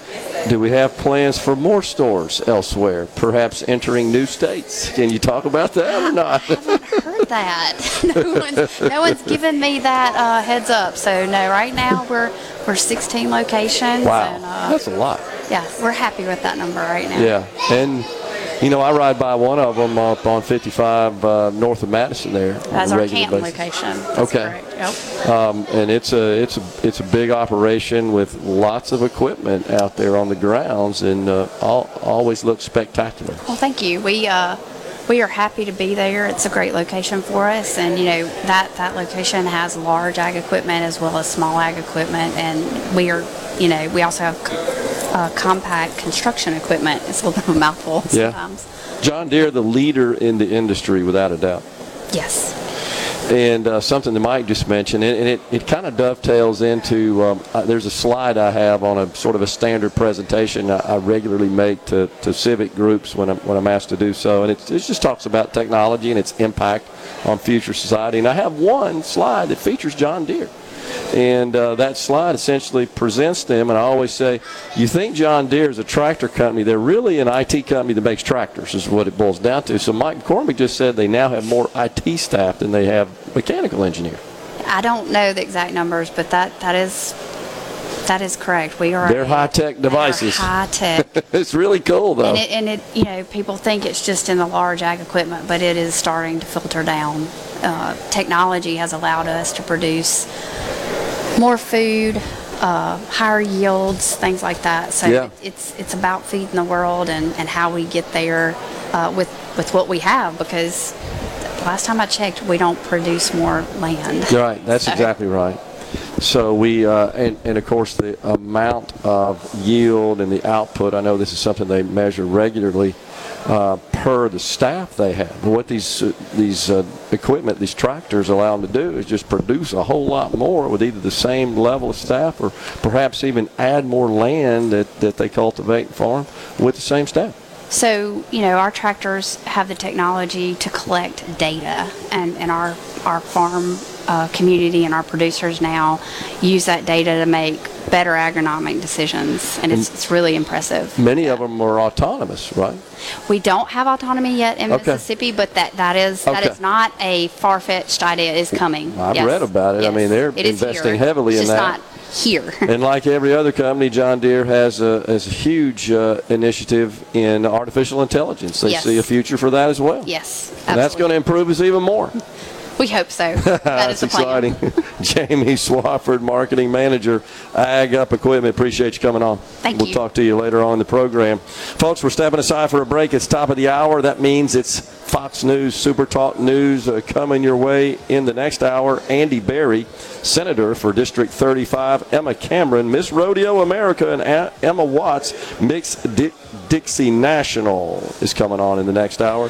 Do we have plans for more stores elsewhere? Perhaps entering new states? Can you talk about that or not? Heard that. no, one's, no one's given me that uh, heads up. So no, right now we're we're 16 locations. wow, And, uh, that's a lot. yeah, we're happy with that number right now. Yeah, and you know I ride by one of them up on 55 uh, north of Madison there. That's a our Canton basis. location. That's Okay. Yep. Um, and it's a it's a it's a big operation with lots of equipment out there on the grounds, and uh, all, always looks spectacular. Well, thank you. We uh, we are happy to be there. It's a great location for us, and you know that that location has large ag equipment as well as small ag equipment, and we are you know we also have uh, compact construction equipment. It's a little bit of a mouthful Yeah. sometimes. John Deere, the leader in the industry, without a doubt. Yes. And uh, something that Mike just mentioned, and and it, it kind of dovetails into um, uh, there's a slide I have on a sort of a standard presentation I, I regularly make to, to civic groups when I'm, when I'm asked to do so. And it, it just talks about technology and its impact on future society. And I have one slide that features John Deere. And uh, that slide essentially presents them. And I always say, you think John Deere is a tractor company. They're really an IT company that makes tractors, is what it boils down to. So Mike McCormick just said they now have more IT staff than they have mechanical engineers. I don't know the exact numbers, but that that is that is correct. We are They're high tech devices. high tech. it's really cool, though. And it, and it, you know, people think it's just in the large ag equipment, but it is starting to filter down. Uh, technology has allowed us to produce more food uh, higher yields, things like that. So Yeah. it's it's about feeding the world and, and how we get there uh, with with what we have because last time I checked, we don't produce more land. Right, that's So- exactly right. So we, uh, and, and of course, the amount of yield and the output. I know this is something they measure regularly uh, per the staff they have. What these uh, these equipment, these tractors, allow them to do is just produce a whole lot more with either the same level of staff or perhaps even add more land that, that they cultivate and farm with the same staff. So, you know, our tractors have the technology to collect data, and, and our, our farm uh, community and our producers now use that data to make better agronomic decisions, and it's, it's really impressive. Many of them are autonomous, right? We don't have autonomy yet in Okay. Mississippi, but that, that is that Okay. is not a far fetched idea. It's coming. I've Yes. read about it. I mean, they're It is investing heavily it's in just that. Not here. and like every other company, John Deere has a, has a huge uh, initiative in artificial intelligence. They Yes. see a future for that as well. yes, absolutely. And that's going to improve us even more. We hope so. That is exciting. Jamie Swafford, Marketing Manager, Ag Up Equipment. Appreciate you coming on. Thank we'll you. talk to you later on in the program. Folks, we're stepping aside for a break. It's top of the hour. That means it's Fox News, Super Talk News uh, coming your way in the next hour. Andy Berry, Senator for District 35, Emma Cameron, Miss Rodeo America, and A- Emma Watts, Di- Dixie National is coming on in the next hour.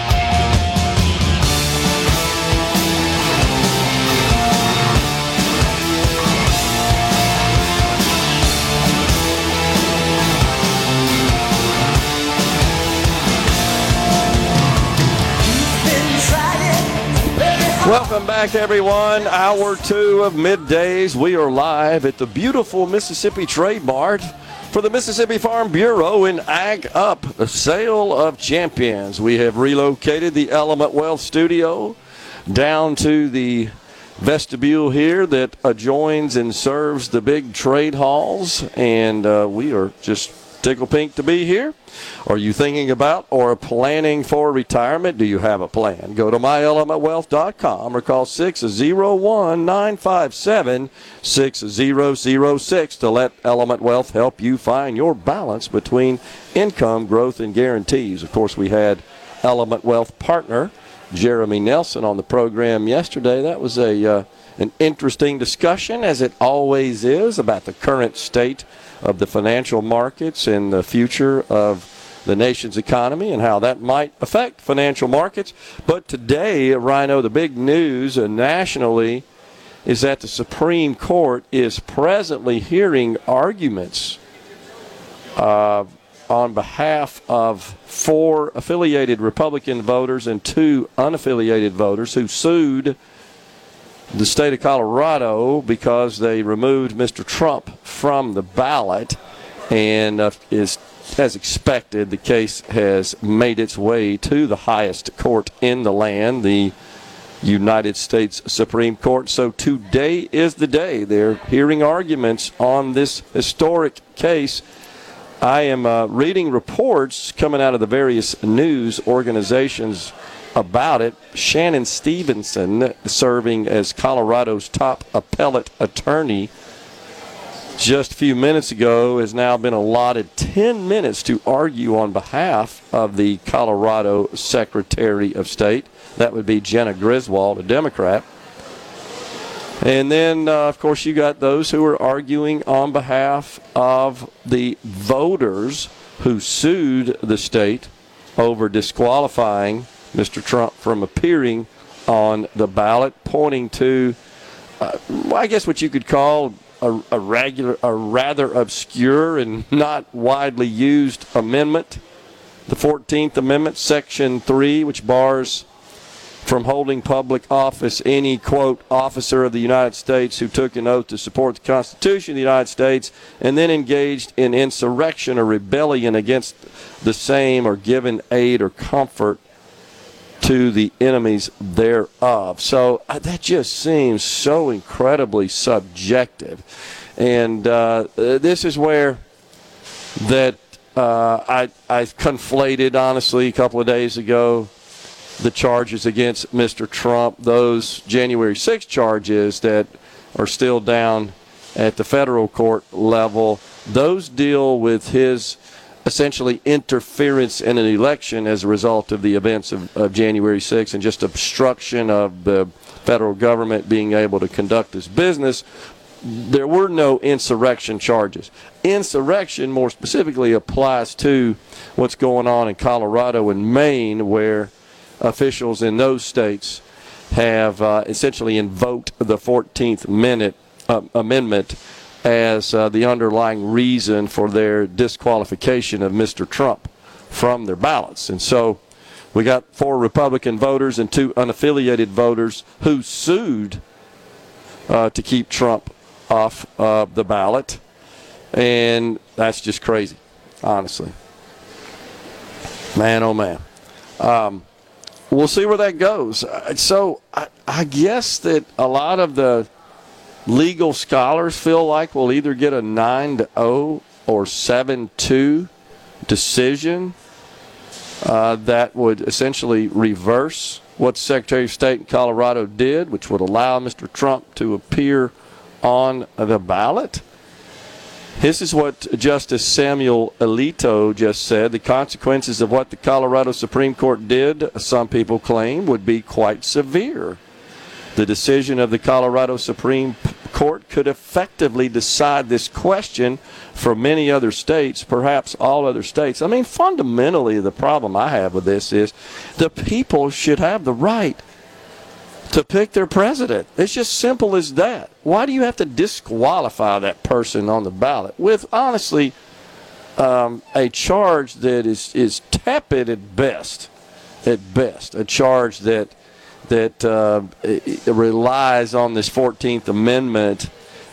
Welcome back, everyone. Hour two of middays. We are live at the beautiful Mississippi Trade Mart for the Mississippi Farm Bureau in Ag Up, the sale of champions. We have relocated the Element Wealth Studio down to the vestibule here that adjoins and serves the big trade halls, and uh, we are just tickle pink to be here. Are you thinking about or planning for retirement? Do you have a plan? Go to myelementwealth.com or call 601 957 6006 to let Element Wealth help you find your balance between income, growth, and guarantees. Of course, we had Element Wealth partner Jeremy Nelson on the program yesterday. That was a uh, an interesting discussion, as it always is, about the current state of the financial markets and the future of the nation's economy and how that might affect financial markets. But today, Rhino, the big news uh, nationally is that the Supreme Court is presently hearing arguments uh, on behalf of four affiliated Republican voters and two unaffiliated voters who sued the state of Colorado because they removed Mr. Trump from the ballot, and uh, is as expected, the case has made its way to the highest court in the land, the United States Supreme Court. So today is the day they're hearing arguments on this historic case. I am uh, reading reports coming out of the various news organizations about it. Shannon Stevenson, serving as Colorado's top appellate attorney, just a few minutes ago has now been allotted 10 minutes to argue on behalf of the Colorado Secretary of State. That would be Jena Griswold, a Democrat. And then, uh, of course, you got those who are arguing on behalf of the voters who sued the state over disqualifying Mr. Trump from appearing on the ballot, pointing to, uh, I guess, what you could call a, a regular, a rather obscure and not widely used amendment, the 14th Amendment, Section 3, which bars from holding public office any, quote, officer of the United States who took an oath to support the Constitution of the United States and then engaged in insurrection or rebellion against the same or given aid or comfort to the enemies thereof. So uh, that just seems so incredibly subjective. And uh, uh, this is where that uh, I, I conflated, honestly, a couple of days ago, the charges against Mr. Trump, those January 6 charges that are still down at the federal court level. Those deal with his essentially interference in an election as a result of the events of, of January 6 and just obstruction of the federal government being able to conduct its business. There were no insurrection charges. Insurrection, more specifically, applies to what's going on in Colorado and Maine, where officials in those states have uh, essentially invoked the 14th minute, uh, Amendment as uh, the underlying reason for their disqualification of Mr. Trump from their ballots. And so we got four Republican voters and two unaffiliated voters who sued uh, to keep Trump off uh, the ballot. And that's just crazy, honestly. Man, oh man. Um, we'll see where that goes. Uh, So I, I guess that a lot of the legal scholars feel like we'll either get a 9 to 0 or 7 2 decision uh, that would essentially reverse what the Secretary of State in Colorado did, which would allow Mr. Trump to appear on the ballot. This is what Justice Samuel Alito just said. The consequences of what the Colorado Supreme Court did, some people claim, would be quite severe. The decision of the Colorado Supreme Court could effectively decide this question for many other states, perhaps all other states. I mean, fundamentally, the problem I have with this is the people should have the right to pick their president. It's just simple as that. Why do you have to disqualify that person on the ballot with, honestly, um, a charge that is, is tepid at best? At best, a charge that that uh, relies on this 14th Amendment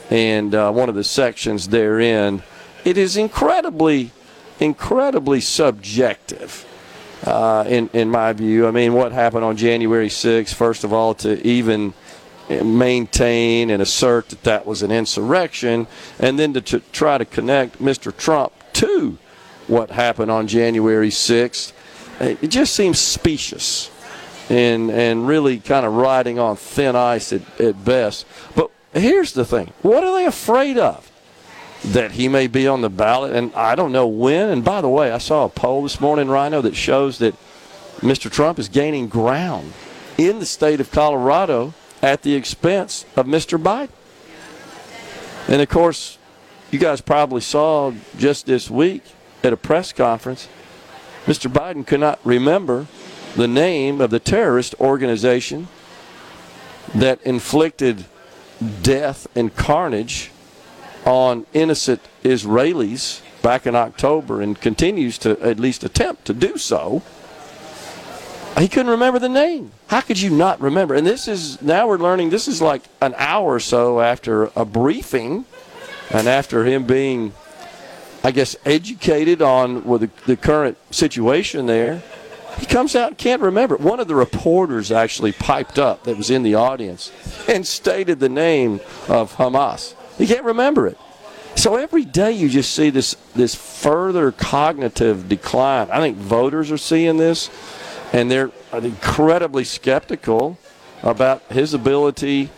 and uh, one of the sections therein. It is incredibly, incredibly subjective. Uh, in in my view, I mean, what happened on January 6th? First of all, to even maintain and assert that that was an insurrection, and then to, to try to connect Mr. Trump to what happened on January 6th, it just seems specious and and really kind of riding on thin ice at, at best. But here's the thing: what are they afraid of? That he may be on the ballot, and I don't know when. And by the way, I saw a poll this morning, Rhino, that shows that Mr. Trump is gaining ground in the state of Colorado at the expense of Mr. Biden. And of course, you guys probably saw just this week at a press conference, Mr. Biden could not remember the name of the terrorist organization that inflicted death and carnage on innocent Israelis back in October and continues to at least attempt to do so. He couldn't remember the name. How could you not remember? And this is now we're learning this is like an hour or so after a briefing and after him being I guess educated on with the, the current situation there. He comes out and can't remember. One of the reporters actually piped up that was in the audience and stated the name of Hamas. He can't remember it. So every day you just see this this further cognitive decline. I think voters are seeing this, and they're incredibly skeptical about his ability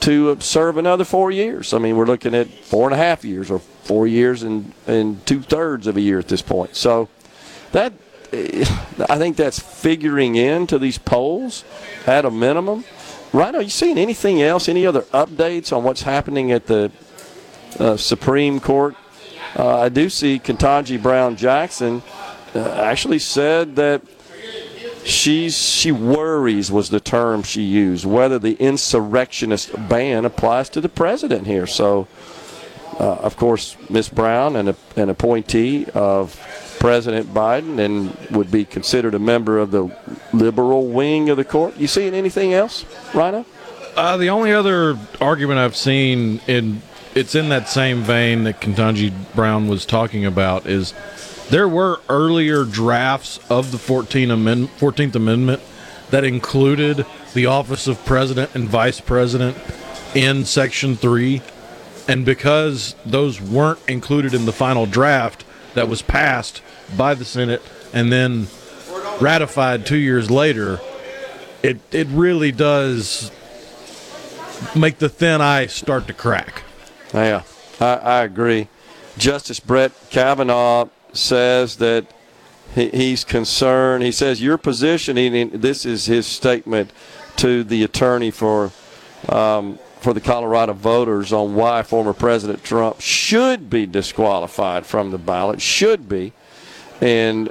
to serve another four years. I mean, we're looking at four and a half years or four years and, and two thirds of a year at this point. So that I think that's figuring into these polls at a minimum. Rhino, you seeing anything else? Any other updates on what's happening at the uh, Supreme Court? Uh, I do see Ketanji Brown Jackson uh, actually said that she's she worries was the term she used whether the insurrectionist ban applies to the president here. So, uh, of course, Miss Brown, an, an appointee of President Biden, and would be considered a member of the liberal wing of the court. You seeing anything else, Rhino? Uh, the only other argument I've seen in it's in that same vein that Ketanji Brown was talking about is there were earlier drafts of the 14 amend, 14th Amendment that included the office of president and vice president in Section 3. And because those weren't included in the final draft that was passed by the Senate and then ratified two years later, it, it really does make the thin ice start to crack. Yeah, I, I agree. Justice Brett Kavanaugh says that he, he's concerned. He says your position. And this is his statement to the attorney for um, for the Colorado voters on why former President Trump should be disqualified from the ballot. Should be, and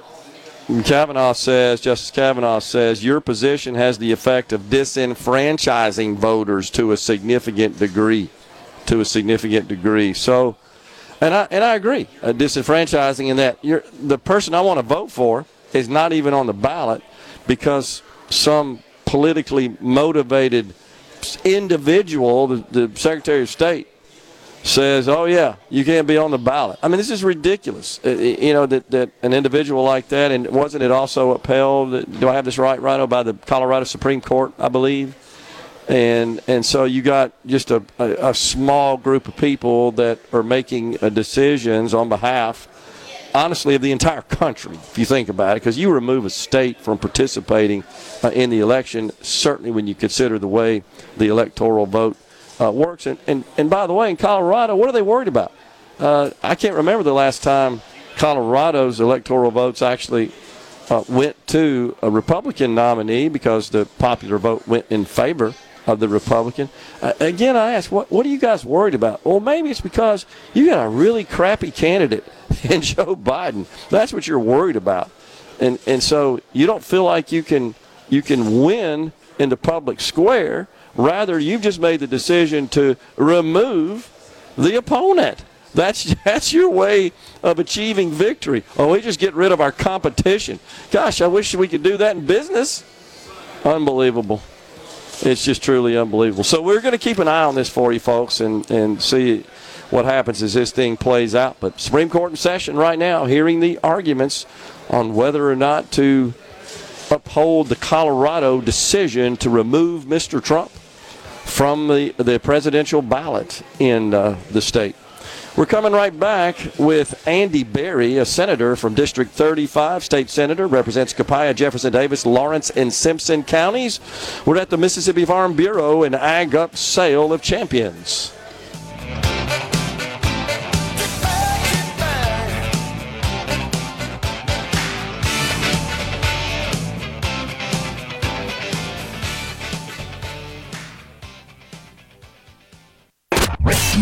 Kavanaugh says, Justice Kavanaugh says, your position has the effect of disenfranchising voters to a significant degree. To a significant degree. So, and I and I agree, uh, disenfranchising in that the person I want to vote for is not even on the ballot because some politically motivated individual, the, the Secretary of State, says, "Oh yeah, you can't be on the ballot." I mean, this is ridiculous. Uh, you know that, that an individual like that, and wasn't it also upheld? Do I have this right, Rhino, by the Colorado Supreme Court, I believe? And and so you got just a, a, a small group of people that are making uh, decisions on behalf, honestly, of the entire country. If you think about it, because you remove a state from participating uh, in the election, certainly when you consider the way the electoral vote uh, works. And, and, and by the way, in Colorado, what are they worried about? Uh, I can't remember the last time Colorado's electoral votes actually uh, went to a Republican nominee because the popular vote went in favor of the Republican. Uh, again, I ask, what, what are you guys worried about? Well, maybe it's because you got a really crappy candidate in Joe Biden. That's what you're worried about. And, and so you don't feel like you can, you can win in the public square Rather, you've just made the decision to remove the opponent. That's that's your way of achieving victory. Oh, we just get rid of our competition. Gosh, I wish we could do that in business. Unbelievable. It's just truly unbelievable. So we're going to keep an eye on this for you folks and, and see what happens as this thing plays out. But Supreme Court in session right now, hearing the arguments on whether or not to uphold the Colorado decision to remove Mr. Trump from the, the presidential ballot in uh, the state. We're coming right back with Andy Berry, a senator from District 35, state senator, represents Copiah, Jefferson Davis, Lawrence, and Simpson counties. We're at the Mississippi Farm Bureau and Ag Up Sale of Champions.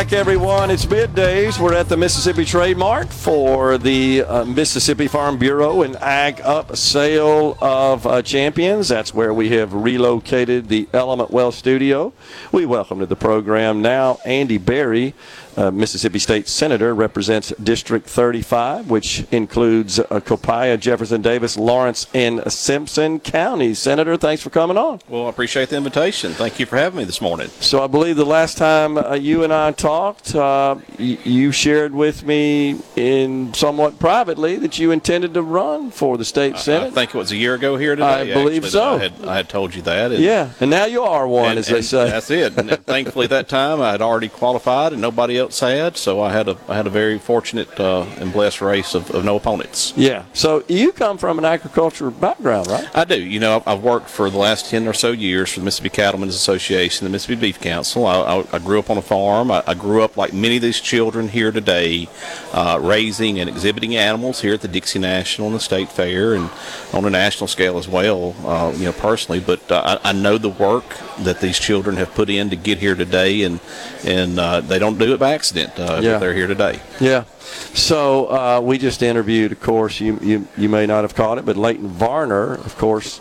Back, everyone. It's middays. We're at the Mississippi Trade Mart for the uh, Mississippi Farm Bureau and Ag Up Sale of uh, Champions. That's where we have relocated the Element Wealth Studio. We welcome to the program now Andy Berry, uh, Mississippi State Senator, represents District 35, which includes uh, Copiah, Jefferson Davis, Lawrence, and Simpson counties. Senator, thanks for coming on. Well, I appreciate the invitation. Thank you for having me this morning. So I believe the last time uh, you and I talked, uh, y- you shared with me in somewhat privately that you intended to run for the state senate. I think it was a year ago here today. I believe actually, so. I had, I had told you that. and- yeah, and now you are one, and- as they say. That's it. And thankfully, that time I had already qualified, and nobody else had. So I had a I had a very fortunate uh, and blessed race of, of no opponents. Yeah. So you come from an agricultural background, right? I do. You know, I've- worked for the last 10 or so years for the Mississippi Cattlemen's Association, the Mississippi Beef Council. I, I, I grew up on a farm. I, I grew up like many of these children here today, uh, raising and exhibiting animals here at the Dixie National and the State Fair, and on a national scale as well. Uh, you know, personally, but uh, I, I know the work that these children have put in to get here today, and and uh, they don't do it by accident. Uh, Yeah. They're here today. Yeah. So uh, we just interviewed, of course, you, you you may not have caught it, but Leighton Varner, of course,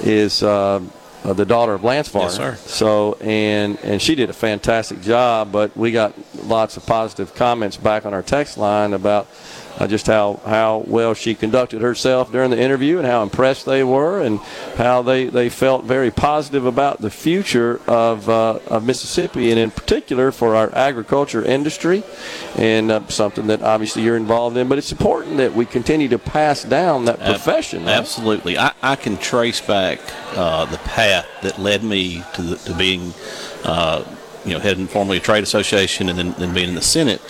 is uh, uh, the daughter of Lance Varner. Yes, sir. So and and she did a fantastic job, but we got lots of positive comments back on our text line about. Uh, just how, how well she conducted herself during the interview and how impressed they were and how they, they felt very positive about the future of, uh, of Mississippi and in particular for our agriculture industry and uh, something that obviously you're involved in. But it's important that we continue to pass down that profession. right? Absolutely. I, I can trace back uh, the path that led me to, the, to being, uh, you know, heading formerly a trade association and then, then being in the Senate.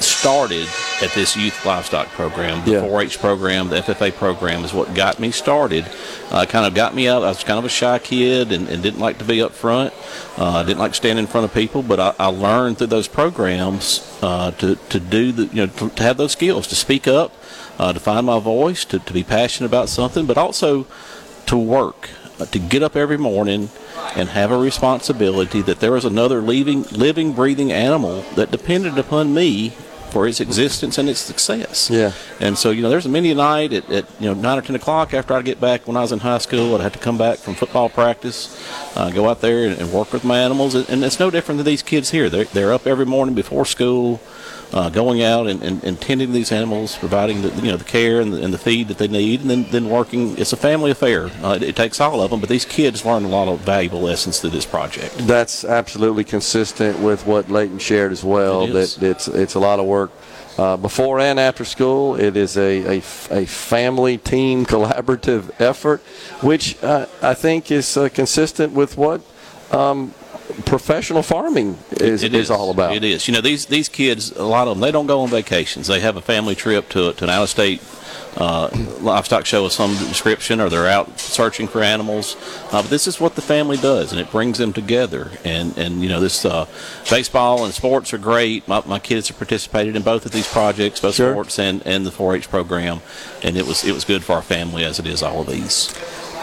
Started at this youth livestock program. The Yeah. 4-H program, the FFA program is what got me started. Uh, kind of got me out. I was kind of a shy kid and, and didn't like to be up front. Uh, didn't like standing in front of people, but I, I learned through those programs uh, to, to do the, you know, to, to have those skills, to speak up, uh, to find my voice, to, to be passionate about something, but also to work, uh, to get up every morning and have a responsibility that there was another living, living, breathing animal that depended upon me for its existence and its success. Yeah. And so, you know, there's a many a night at, at you know nine or ten o'clock after I'd get back when I was in high school, I'd have to come back from football practice, uh, go out there and, and work with my animals, and, and it's no different than these kids here. They're they're up every morning before school. Uh, going out and, and, and tending these animals, providing the you know the care and the, and the feed that they need, and then, then working. It's a family affair. Uh, it, it takes all of them, but these kids learn a lot of valuable lessons through this project. That's absolutely consistent with what Leighton shared as well. It. That it's it's a lot of work uh, before and after school. It is a, a, a family team collaborative effort, which uh, I think is uh, consistent with what um, professional farming is, It is all about. It is. You know, these these kids, a lot of them, they don't go on vacations. They have a family trip to to an out of state. Uh, livestock show of some description, or they're out searching for animals. Uh, but this is what the family does, and it brings them together. And and you know, this uh, baseball and sports are great. My, my kids have participated in both of these projects, both Sure. sports and, and the 4-H program, and it was it was good for our family as it is all of these.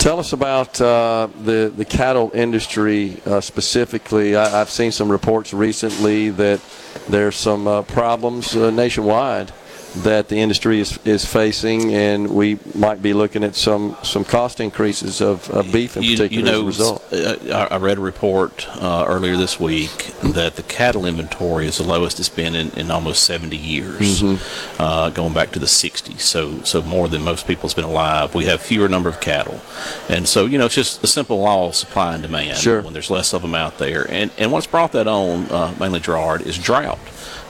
Tell us about uh, the the cattle industry uh, specifically. I, I've seen some reports recently that there's some uh, problems uh, nationwide that the industry is, is facing, and we might be looking at some, some cost increases of, of beef in you, particular you know, as a result. uh, I I read a report uh, earlier this week that the cattle inventory is the lowest it's been in, in almost 70 years, Mm-hmm. uh, going back to the 60s. So, so more than most people's been alive. We have fewer number of cattle, and so you know it's just the simple law of supply and demand. Sure. When there's less of them out there, and and what's brought that on uh, mainly Gerard is drought.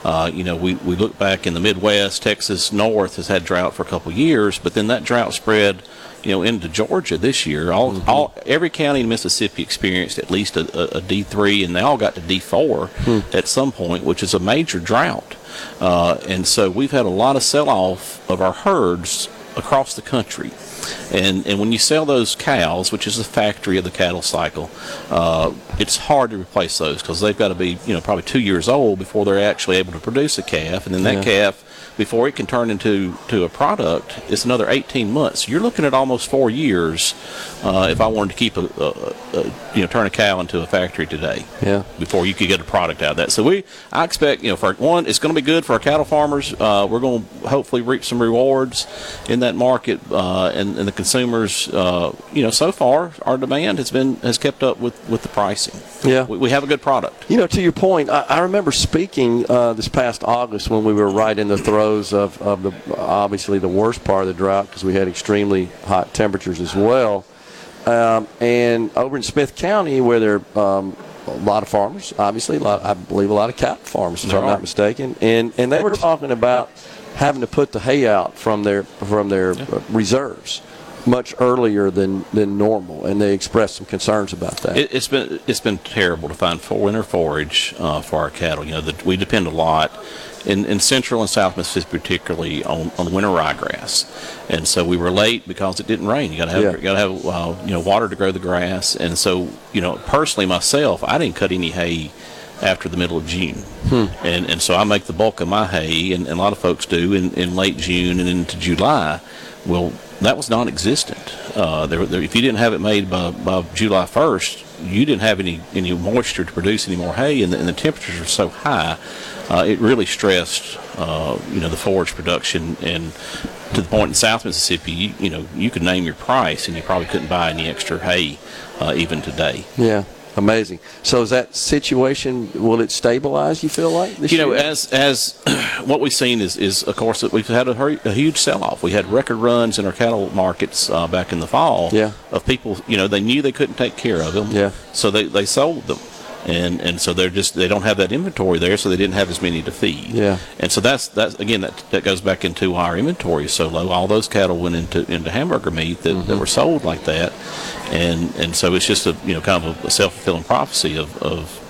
Uh, you know, we, we look back in the Midwest, Texas North has had drought for a couple of years, but then that drought spread, you know, into Georgia this year. All, all every county in Mississippi experienced at least a, a, a D3, and they all got to D4 at some point, which is a major drought. Uh, and so we've had a lot of sell off of our herds across the country. And, and when you sell those cows, which is the factory of the cattle cycle, uh, it's hard to replace those because they've got to be, you know, probably two years old before they're actually able to produce a calf. And then that Yeah. calf, before it can turn into to a product, it's another 18 months. You're looking at almost four years uh, if I wanted to keep a, a, a, you know, turn a cow into a factory today Yeah. before you could get a product out of that. So we, I expect, you know, for one, it's going to be good for our cattle farmers. Uh, we're going to hopefully reap some rewards in that market, uh, and, and the consumers. Uh, you know, so far our demand has been has kept up with with the pricing. Yeah. we, we have a good product. You know, to your point, I, I remember speaking uh, this past August when we were right in the throes of, of the obviously the worst part of the drought because we had extremely hot temperatures as well. Um, and over in Smith County, where there are um, a lot of farmers, obviously, a lot, I believe a lot of cattle farmers, if There I'm are. not mistaken, and and they were talking about having to put the hay out from their from their uh, reserves much earlier than, than normal, and they expressed some concerns about that. It, it's been it's been terrible to find for winter forage uh, for our cattle. You know, the, we depend a lot in, in central and south Mississippi, particularly on, on winter ryegrass, and so we were late because it didn't rain. You got to have Yeah. you got to have uh, you know water to grow the grass, and so you know personally myself, I didn't cut any hay after the middle of June. Hmm. And and so I make the bulk of my hay, and, and a lot of folks do in, in late June and into July. Well, that was non-existent. Uh, there, there, if you didn't have it made by, by July 1st, you didn't have any, any moisture to produce any more hay, and the, and the temperatures are so high, uh, it really stressed, uh, you know, the forage production, and to the point in South Mississippi, you, you know, you could name your price, and you probably couldn't buy any extra hay uh, even today. Yeah, amazing. So is that situation? Will it stabilize? You feel like this you know, year? as as what we've seen is, is of course that we've had a, hur- a huge sell off. We had record runs in our cattle markets uh, back in the fall. Yeah. Of people, you know, they knew they couldn't take care of them. Yeah. So they, they sold them, and and so they're just they don't have that inventory there, so they didn't have as many to feed. Yeah. And so that's that's again that that goes back into why our inventory is so low. All those cattle went into into hamburger meat that, Mm-hmm. that were sold like that, and and so it's just a you know kind of a self fulfilling prophecy of. of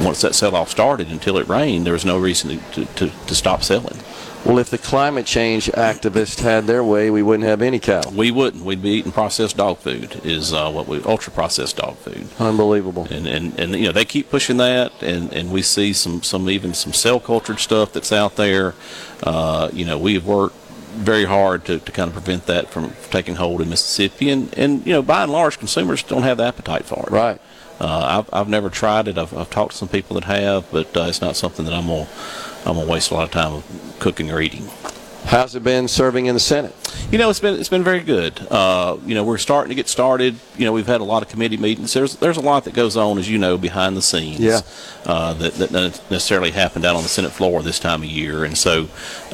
once that sell off started until it rained, there was no reason to, to, to, to stop selling. Well, if the climate change activists had their way, we wouldn't have any cattle. We wouldn't. We'd be eating processed dog food. Is uh, what we ultra processed dog food. Unbelievable. And, and and you know they keep pushing that, and, and we see some some even some cell cultured stuff that's out there. Uh, you know we've worked very hard to, to kind of prevent that from taking hold in Mississippi, and and you know by and large consumers don't have the appetite for it. Right. Uh, I've, I've never tried it. I've, I've talked to some people that have, but uh, it's not something that I'm gonna I'm gonna waste a lot of time cooking or eating. How's it been serving in the Senate? You know, it's been it's been very good. Uh, you know, we're starting to get started. You know, we've had a lot of committee meetings. There's there's a lot that goes on, as you know, behind the scenes. Yeah. Uh, that that necessarily happen down on the Senate floor this time of year, and so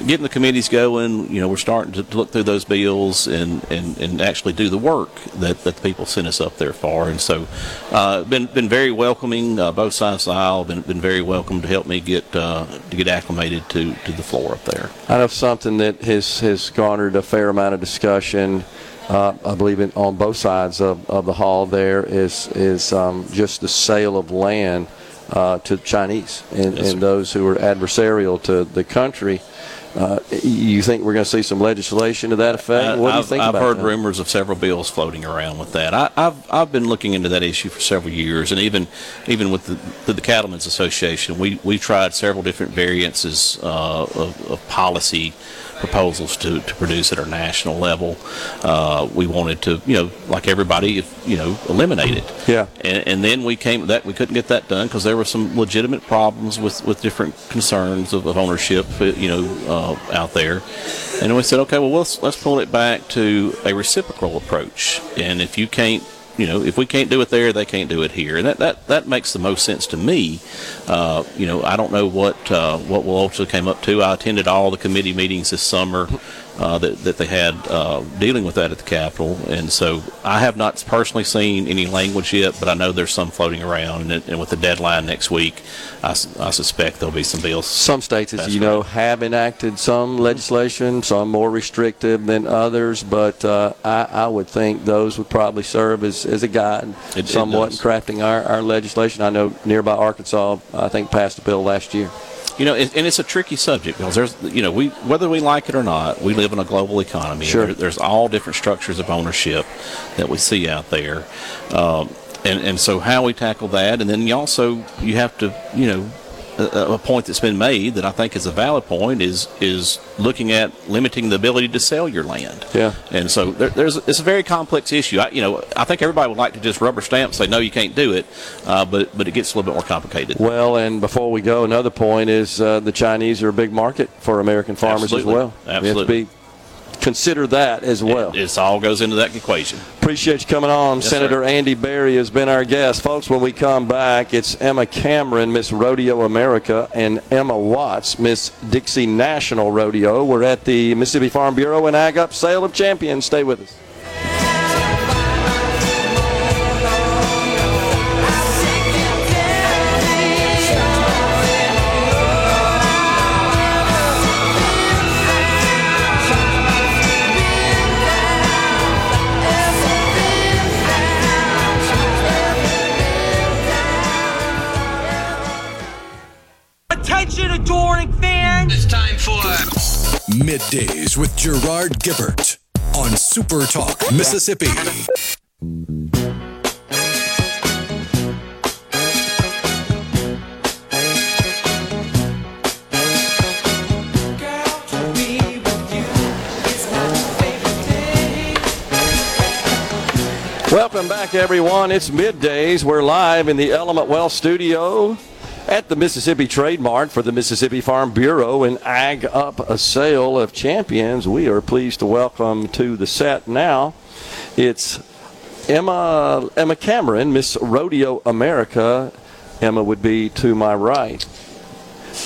getting the committees going. You know, we're starting to, look through those bills and, and, and actually do the work that, that the people sent us up there for. And so, uh, been been very welcoming. Uh, both sides of the aisle been been very welcome to help me get uh, to get acclimated to, to the floor up there. I know something that has, has garnered a fair amount of discussion. Uh, I believe on both sides of, of the hall there is is um, just the sale of land uh, to Chinese and, Yes, and those who are adversarial to the country. Uh, you think we're going to see some legislation to that effect? what do you I've, think I've heard that? rumors of several bills floating around with that. I, I've I've been looking into that issue for several years, and even even with the, the, the Cattlemen's Association, we we tried several different variances uh, of, of policy proposals to, to produce at our national level. Uh, we wanted to, you know, like everybody, if, you know, eliminate it. Yeah. And, and then we came that we couldn't get that done because there were some legitimate problems with, with different concerns of, of ownership, uh, you know, uh, out there. And we said, okay, well, let's let's pull it back to a reciprocal approach. And if you can't, you know, if we can't do it there, they can't do it here, and that that, that makes the most sense to me. Uh, you know, I don't know what uh, what we'll ultimately came up to. I attended all the committee meetings this summer uh, that that they had uh, dealing with that at the Capitol, and so I have not personally seen any language yet, but I know there's some floating around, and, it- and with the deadline next week, I suspect there'll be some bills. Some states, as you know, have enacted some legislation, some more restrictive than others, but uh, I, I would think those would probably serve as, as a guide It- it somewhat in crafting our, our legislation. I know nearby Arkansas, I think, passed a bill last year. You know, and and it's a tricky subject because there's, you know, we whether we like it or not, we live in a global economy. Sure. there- there's all different structures of ownership that we see out there, um, and and so how we tackle that, and then you also you have to, you know. A, a point that's been made that I think is a valid point is is looking at limiting the ability to sell your land. Yeah. And so there, there's it's a very complex issue. I, you know, I think everybody would like to just rubber stamp and say no, you can't do it, uh, but but it gets a little bit more complicated. Well, and before we go, another point is uh, the Chinese are a big market for American farmers Absolutely. as well. Absolutely. Consider that as well. It, it's all goes into that equation. Appreciate you coming on. Yes, Senator sir. Andy Berry has been our guest. Folks, when we come back, it's Emma Cameron, Miss Rodeo America, and Emma Watts, Miss Dixie National Rodeo. We're at the Mississippi Farm Bureau and Ag Up Sale of Champions. Stay with us. Middays with Gerard Gibert on Super Talk, Mississippi. Welcome back, everyone. It's middays. We're live in the Element Wealth studio at the Mississippi Trade Mart for the Mississippi Farm Bureau and Ag Up a Sale of Champions. We are pleased to welcome to the set now. It's Emma Emma Cameron, Miss Rodeo America. Emma would be to my right,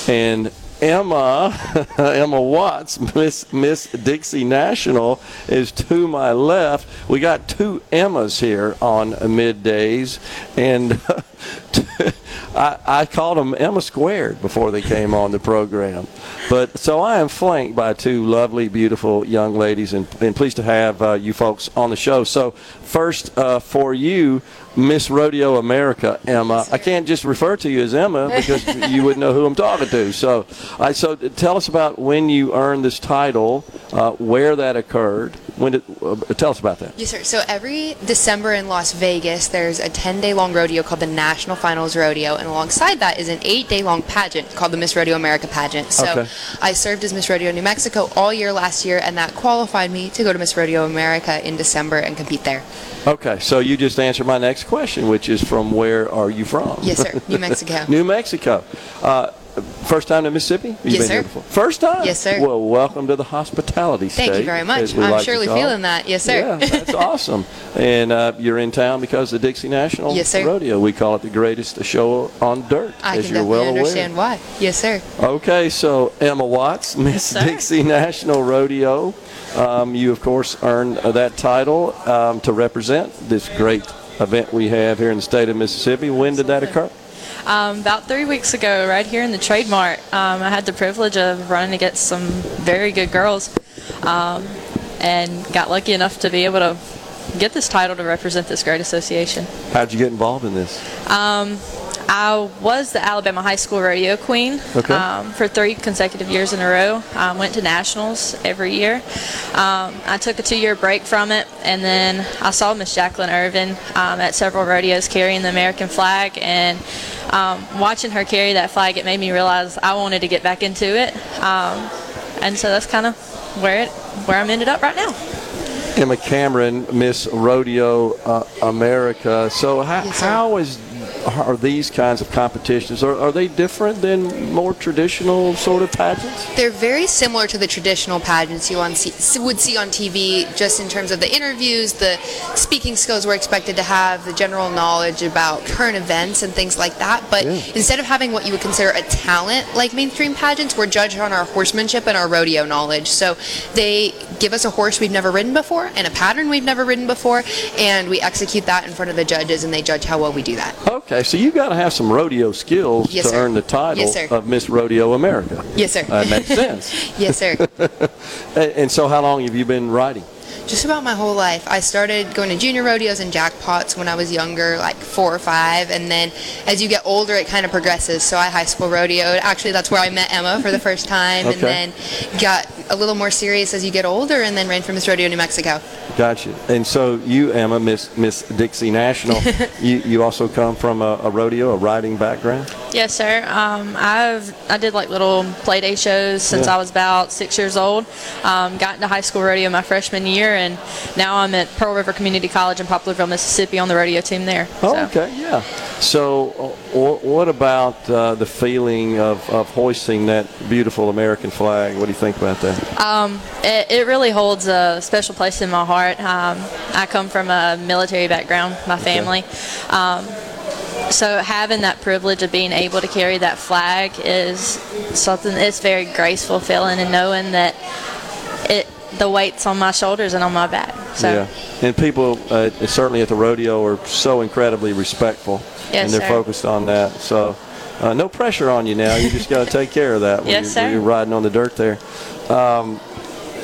and Emma Emma Watts, Miss Miss Dixie National, is to my left. We got two Emmas here on middays, and I, I called them Emma Squared before they came on the program. But so I am flanked by two lovely, beautiful young ladies, and, and pleased to have uh, you folks on the show. So first, uh, for you, Miss Rodeo America, Emma. I can't just refer to you as Emma because you wouldn't know who I'm talking to. So, I so tell us about when you earned this title, uh, where that occurred. When did, uh, tell us about that. Yes, sir. So every December in Las Vegas, there's a 10-day long rodeo called the National Finals Rodeo, and alongside that is an eight-day long pageant called the Miss Rodeo America pageant. So Okay. I served as Miss Rodeo New Mexico all year last year, and that qualified me to go to Miss Rodeo America in December and compete there. Okay, so you just answered my next question, which is from where are you from? Yes, sir. New Mexico. New Mexico. Uh, first time to Mississippi? You've Yes, been sir. Here before? First time? Yes, sir. Well, welcome to the hospitality Thank you very much. I'm like surely feeling that. Yes, sir. Yeah, that's awesome. And uh, you're in town because of the Dixie National Yes, sir. Rodeo. We call it the greatest show on dirt, I as can you're definitely well understand why. Yes, sir. Okay, so Emma Watts, Miss Dixie National Rodeo. Um, you, of course, earned uh, that title um, to represent this great event we have here in the state of Mississippi. When did that occur? Um, about three weeks ago, right here in the Trade Mart, um, I had the privilege of running against some very good girls um, and got lucky enough to be able to get this title to represent this great association. How'd you get involved in this? I was the Alabama High School Rodeo Queen Okay. um, for three consecutive years in a row. Um, went to nationals every year. Um, I took a two-year break from it, and then I saw Miss Jacqueline Irvin um, at several rodeos carrying the American flag, and um, watching her carry that flag, it made me realize I wanted to get back into it, um, and so that's kind of where it where I'm ended up right now. Emma Cameron, Miss Rodeo uh, America. So how, how is are these kinds of competitions? Are, are they different than more traditional sort of pageants? They're very similar to the traditional pageants you on see, would see on TV, just in terms of the interviews, the speaking skills we're expected to have, the general knowledge about current events and things like that. But instead of having what you would consider a talent like mainstream pageants, we're judged on our horsemanship and our rodeo knowledge. So they give us a horse we've never ridden before and a pattern we've never ridden before, and we execute that in front of the judges, and they judge how well we do that. Okay, so you've got to have some rodeo skills Yes, to sir. earn the title Yes, of Miss Rodeo America. Yes, sir. That makes sense. yes, sir. and so, how long have you been riding? Just about my whole life. I started going to junior rodeos and jackpots when I was younger, like four or five, and then as you get older, it kind of progresses. So I high school rodeoed. Actually, that's where I met Emma for the first time, and then got a little more serious as you get older, and then ran for Miss Rodeo New Mexico. Gotcha. And so, you, Emma, Miss Miss Dixie National, you, you also come from a, a rodeo, a riding background. Yes, sir. Um, I've I did like little play day shows since Yeah. I was about six years old. Um, got into high school rodeo my freshman year, and now I'm at Pearl River Community College in Poplarville, Mississippi, on the rodeo team there. Oh, So- okay, yeah. So, uh, what about uh, the feeling of, of hoisting that beautiful American flag? What do you think about that? Um, it, it really holds a special place in my heart. Um, I come from a military background, my family. Um, so having that privilege of being able to carry that flag is something. It's very graceful feeling, and knowing that it the weight's on my shoulders and on my back. So Yeah, and people uh, certainly at the rodeo are so incredibly respectful, Yes, and they're sir. focused on that. So, uh, no pressure on you now. You just got to take care of that when, Yes, you're, sir. you're riding on the dirt there. Um,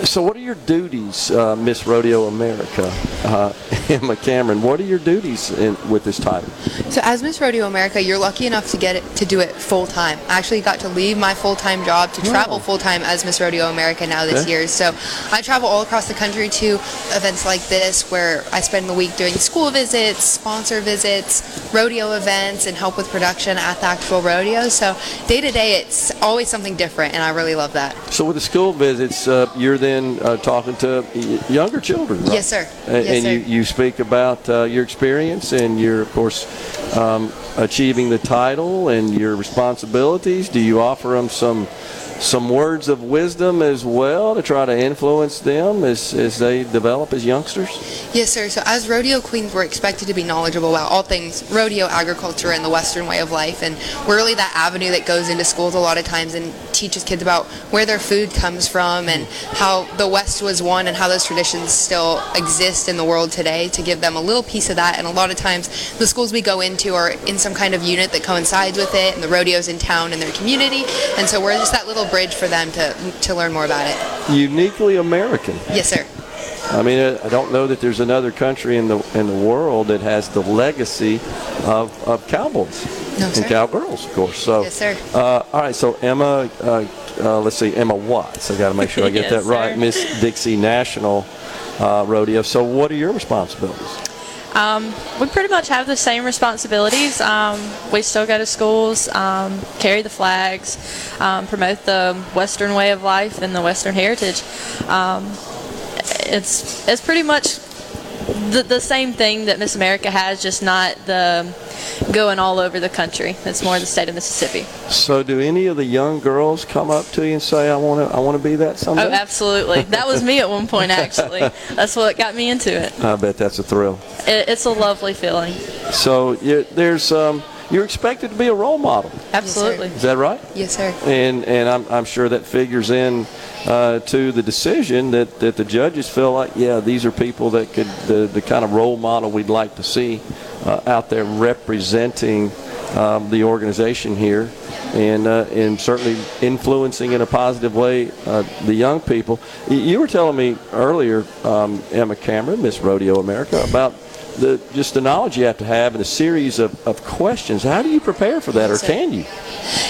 so, what are your duties, uh, Miss Rodeo America, uh, Emma Cameron? What are your duties in, with this title? So as Miss Rodeo America, you're lucky enough to get it to do it full time. I actually got to leave my full time job to travel full time as Miss Rodeo America now this Okay. year. So I travel all across the country to events like this where I spend the week doing school visits, sponsor visits, rodeo events, and help with production at the actual rodeo. So day to day, it's always something different, and I really love that. So, with the school visits, uh, you're then uh, talking to younger children, right? Yes, sir. And, Yes, and you, you speak about uh, your experience and your, of course, um, achieving the title and your responsibilities. Do you offer them some some words of wisdom as well to try to influence them as, as they develop as youngsters? Yes, sir. So as rodeo queens, we're expected to be knowledgeable about all things rodeo, agriculture, and the Western way of life. And we're really that avenue that goes into schools a lot of times and teaches kids about where their food comes from and how the West was won and how those traditions still exist in the world today to give them a little piece of that. And a lot of times the schools we go into are in some kind of unit that coincides with it and the rodeos in town and their community. And so we're just that little bridge for them to, to learn more about it. Uniquely American. Yes, sir. I mean, I I don't know that there's another country in the in the world that has the legacy of, of cowboys No, and sir. cowgirls, of course. So, Yes, sir. Uh, all right. So Emma, uh, uh, let's see, Emma Watts. I got to make sure I get Yes, that right. Miss Dixie National uh, Rodeo. So, what are your responsibilities? Um, we pretty much have the same responsibilities. Um, we still go to schools, um, carry the flags, um, promote the Western way of life and the Western heritage. It's it's pretty much the, the same thing that Miss America has, just not the going all over the country. It's more the state of Mississippi. So, do any of the young girls come up to you and say, "I want to, I want to be that someday"? Oh, absolutely. That was me at one point, actually. That's what got me into it. I bet that's a thrill. it it's a lovely feeling. So, you, there's um, you're expected to be a role model. Absolutely. Is that right? Yes, sir. And and I'm, I'm sure that figures in uh, to the decision that, that the judges feel like, yeah, these are people that could the, the kind of role model we'd like to see uh, out there representing um, the organization here, and uh, and certainly influencing in a positive way uh, the young people. You were telling me earlier, um, Emma Cameron, Miss Rodeo America, about. The, just the knowledge you have to have and a series of, of questions. How do you prepare for that, or can you?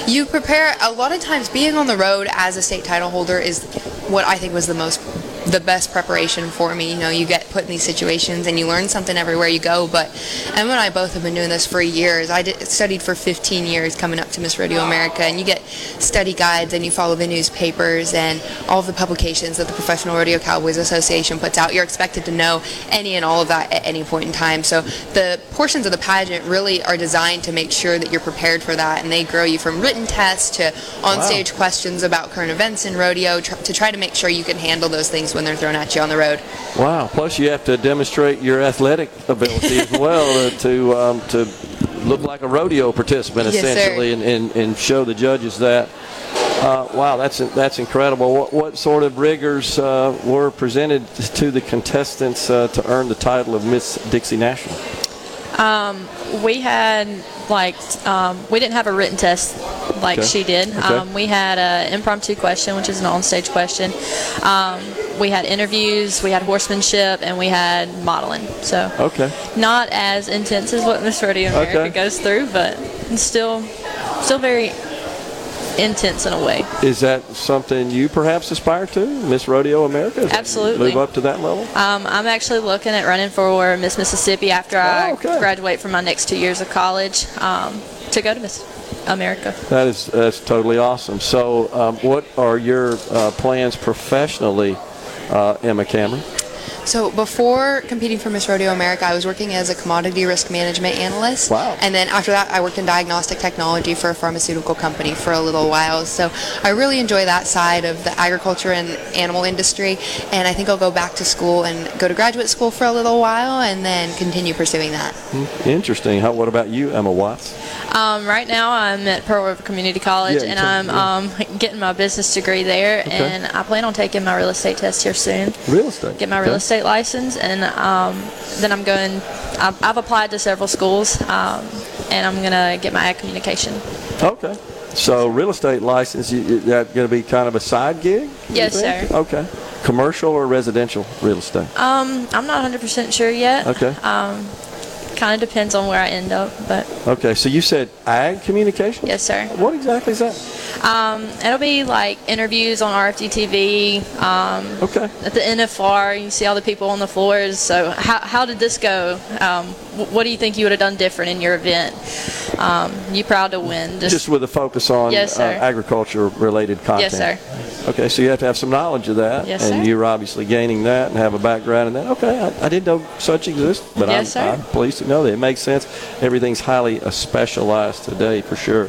You prepare a lot of times being on the road as a state title holder is what I think was the most the best preparation for me. You know, you get put in these situations and you learn something everywhere you go. But Emma and I both have been doing this for years. I did, studied for 15 years coming up to Miss Rodeo America, and you get study guides and you follow the newspapers and all the publications that the Professional Rodeo Cowboys Association puts out. You're expected to know any and all of that at any point in time. So the portions of the pageant really are designed to make sure that you're prepared for that, and they grow you from written tests to on-stage questions about current events in rodeo tr- to try to make sure you can handle those things when they're thrown at you on the road. Wow! Plus, you have to demonstrate your athletic ability as well to um, to look like a rodeo participant, Yes, essentially, and, and, and show the judges that. Uh, wow, that's that's incredible. What, what sort of rigors uh, were presented to the contestants uh, to earn the title of Miss Dixie National? Um, we had like um, we didn't have a written test like Okay. she did. Okay. Um, we had an impromptu question, which is an on-stage question. Um, we had interviews, we had horsemanship, and we had modeling. So Okay. not as intense as what Miss Rodeo America Okay. goes through, but still still very intense in a way. Is that something you perhaps aspire to, Miss Rodeo America? Is Absolutely. Move up to that level. Um, I'm actually looking at running for Miss Mississippi after I Oh, okay. graduate from my next two years of college um, to go to Miss America. That is that's totally awesome. So, um, what are your uh, plans professionally, uh, Emma Cameron? So before competing for Miss Rodeo America, I was working as a commodity risk management analyst. Wow. And then after that, I worked in diagnostic technology for a pharmaceutical company for a little while. So I really enjoy that side of the agriculture and animal industry. And I think I'll go back to school and go to graduate school for a little while and then continue pursuing that. Hmm, Interesting. How, what about you, Emma Watts? Um, right now, I'm at Pearl River Community College, Yeah, and told I'm me, um, getting my business degree there, Okay. and I plan on taking my real estate test here soon. Real estate. Get my real Okay. Estate license, and um, then I'm going. I've, I've applied to several schools, um, and I'm gonna get my ag communication. Okay. So, real estate license, you, you- that going to be kind of a side gig? Yes, sir. Okay. Commercial or residential real estate? Um, I'm not 100% sure yet. Okay. Um, kind of depends on where I end up, but Okay. So you said ag communication? yes, sir. What exactly is that? Um, it'll be like interviews on RFD TV. Um, Okay. At the NFR, you see all the people on the floors. So, how, how did this go? Um, what do you think you would have done different in your event? Um, you proud to win? Just, with a focus on Yes, uh, agriculture-related content. Yes, sir. Okay, so you have to have some knowledge of that, Yes, and sir. you're obviously gaining that and have a background in that. Okay, I, I didn't know such exist, but Yes, I'm. I'm pleased to know that it makes sense. Everything's highly uh, specialized today, for sure.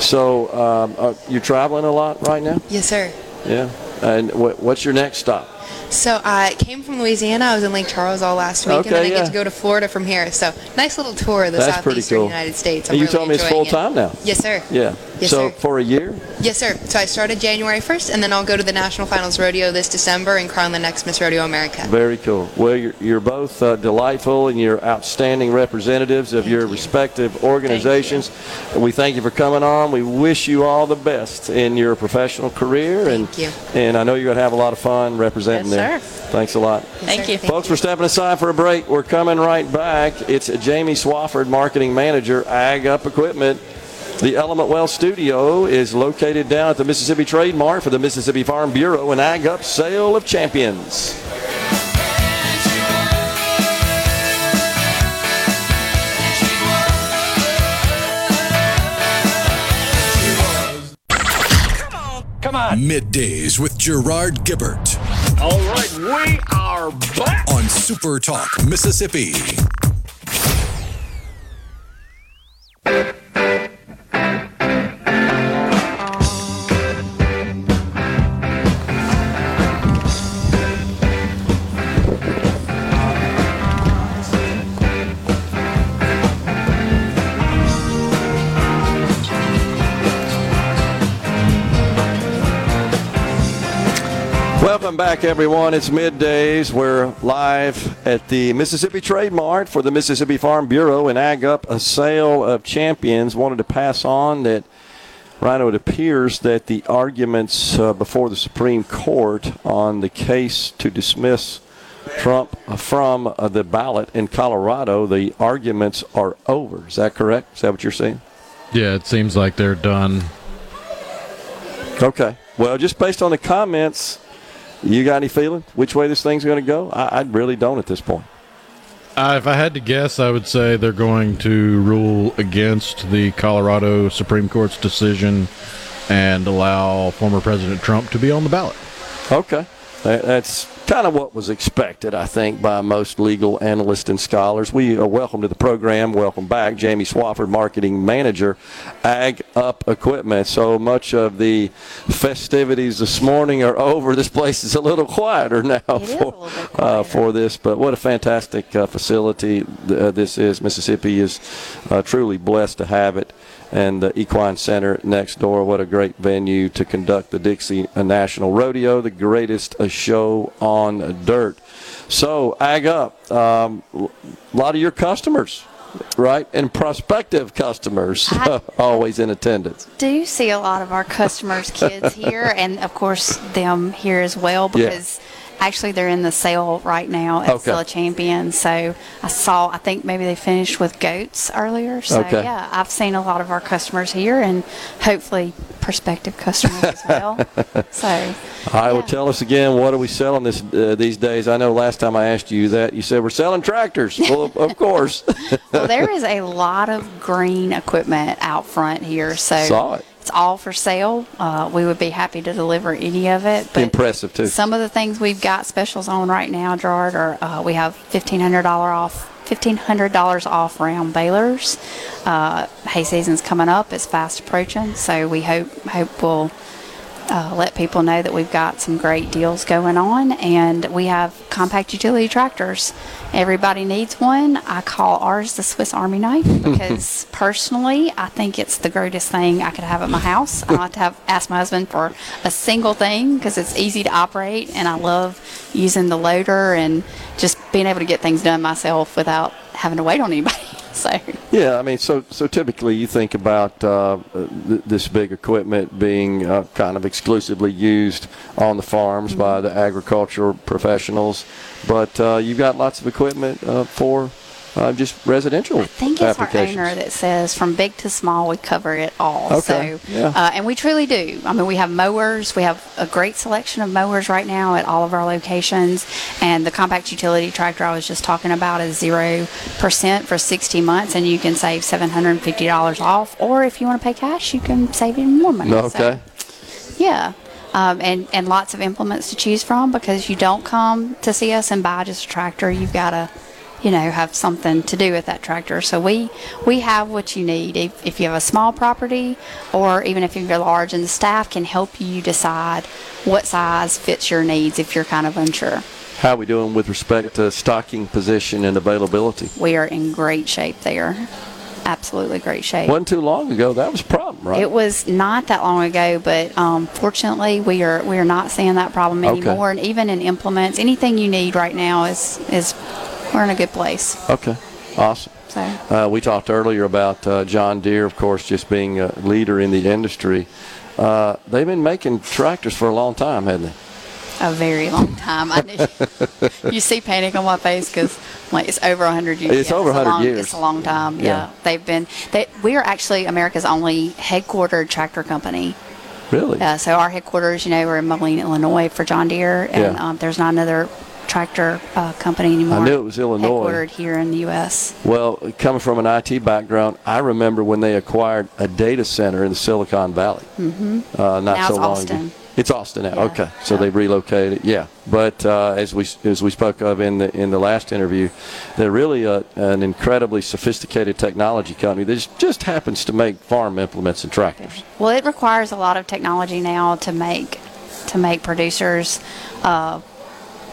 So um, uh, you're traveling a lot right now. Yes, sir. Yeah. And what, what's your next stop? So I came from Louisiana. I was in Lake Charles all last week, and then I yeah. get to go to Florida from here. So nice little tour of the That's southeastern cool. United States. I'm and you really told me it's full time now. Yes, sir. Yeah. Yes, so sir. for a year. Yes, sir. So I started January 1st, and then I'll go to the National Finals Rodeo this December and crown the next Miss Rodeo America. Very cool. Well, you're, you're both uh, delightful and you're outstanding representatives of your respective organizations. And we thank you for coming on. We wish you all the best in your professional career. and, you. And I know you're going to have a lot of fun representing Yes, there. sir. Thanks a lot. Thank you. Folks, we're stepping aside for a break. We're coming right back. It's Jamie Swafford, Marketing Manager, Ag Up Equipment. The Element Wealth Studio is located down at the Mississippi Trade Mart for the Mississippi Farm Bureau and Ag Up Sale of Champions. Come on. Middays with Gerard Gibert All right, we are back. on Super Talk, Mississippi. Welcome back, everyone. It's middays. We're live at the Mississippi Trade Mart for the Mississippi Farm Bureau and Ag Up a sale of champions. Wanted to pass on that, Rhino, it appears that the arguments uh, before the Supreme Court on the case to dismiss Trump from uh, the ballot in Colorado, the arguments are over. Is that correct? Is that what you're saying? Yeah, it seems like they're done. Okay. Well, just based on the comments, you got any feeling which way this thing's going to go? I, I really don't at this point. Uh, if I had to guess, I would say they're going to rule against the Colorado Supreme Court's decision and allow former President Trump to be on the ballot. Okay. That- That's kind of what was expected, I think, by most legal analysts and scholars. We are welcome to the program. Welcome back, Jamie Swafford, Marketing Manager, Ag Up Equipment. So much of the festivities this morning are over. This place is a little quieter now for, Uh, for this, but what a fantastic uh, facility th- uh, this is. Mississippi is uh, truly blessed to have it and the Equine Center next door. What a great venue to conduct the Dixie National Rodeo, the greatest show on dirt. So, Ag Up, um, a lot of your customers, right, and prospective customers always in attendance. do you see a lot of our customers' kids here, and of course them here as well Yeah. Actually they're in the sale right now at Okay. Sale of Champions. So I saw, I think maybe they finished with goats earlier. So Okay. yeah, I've seen a lot of our customers here, and hopefully prospective customers as well. So All right, well, tell us again, what are we selling this uh, these days? I know last time I asked you that, you said we're selling tractors. well, of, of course. well, there is a lot of green equipment out front here. So Saw it. It's all for sale. Uh, we would be happy to deliver any of it. But Impressive, too. Some of the things we've got specials on right now, Gerard, are uh, we have fifteen hundred dollar off. Fifteen hundred dollars off round balers. Uh, hay season's coming up; it's fast approaching, so we hope hope we'll uh, let people know that we've got some great deals going on, and we have compact utility tractors. Everybody needs one. I call ours the Swiss Army knife because personally, I think it's the greatest thing I could have at my house. I don't have to have ask my husband for a single thing because it's easy to operate, and I love using the loader and just being able to get things done myself without having to wait on anybody. So. Yeah, I mean, so so typically you think about uh, th- this big equipment being uh, kind of exclusively used on the farms Mm-hmm. by the agricultural professionals, but uh, you've got lots of equipment uh, for uh, just residential I think it's our owner that says from big to small, we cover it all. Okay, So, yeah. uh, and we truly do. I mean, we have mowers. We have a great selection of mowers right now at all of our locations. And the compact utility tractor I was just talking about is zero percent for 60 months, and you can save $750 off. Or if you want to pay cash, you can save even more money. So- Okay. yeah. Um, and, and lots of implements to choose from because you don't come to see us and buy just a tractor. You've got to, you know, have something to do with that tractor. So we, we have what you need. If, if you have a small property or even if you're large, and the staff can help you decide what size fits your needs if you're kind of unsure. How are we doing with respect to stocking position and availability? We are in great shape there. Absolutely great shape. Wasn't too long ago that was a problem, right? It was not that long ago, but um, fortunately, we are we are not seeing that problem Okay. anymore. And even in implements, anything you need right now is is we're in a good place. Okay, awesome. So Uh, we talked earlier about uh, John Deere, of course, just being a leader in the industry. Uh, they've been making tractors for a long time, haven't they? a very long time. I knew, you see panic on my face because like it's over 100 years. It's Yeah, over a 100 long- years. It's a long time. Yeah. Yeah, they've been. They, we are actually America's only headquartered tractor company. Really? Uh, so our headquarters, you know, we're in Moline, Illinois for John Deere, and Yeah. um, there's not another tractor uh, company anymore. I knew it was Illinois. Headquartered here in the U.S. Well, coming from an IT background, I remember when they acquired a data center in the Silicon Valley. Mm-hmm. Uh, not Now so long Austin. ago. It's Austin now. Okay, so they've relocated. Yeah, but uh, as we as we spoke of in the in the last interview, they're really a, an incredibly sophisticated technology company that just- just happens to make farm implements and tractors. Well, it requires a lot of technology now to make to make producers uh,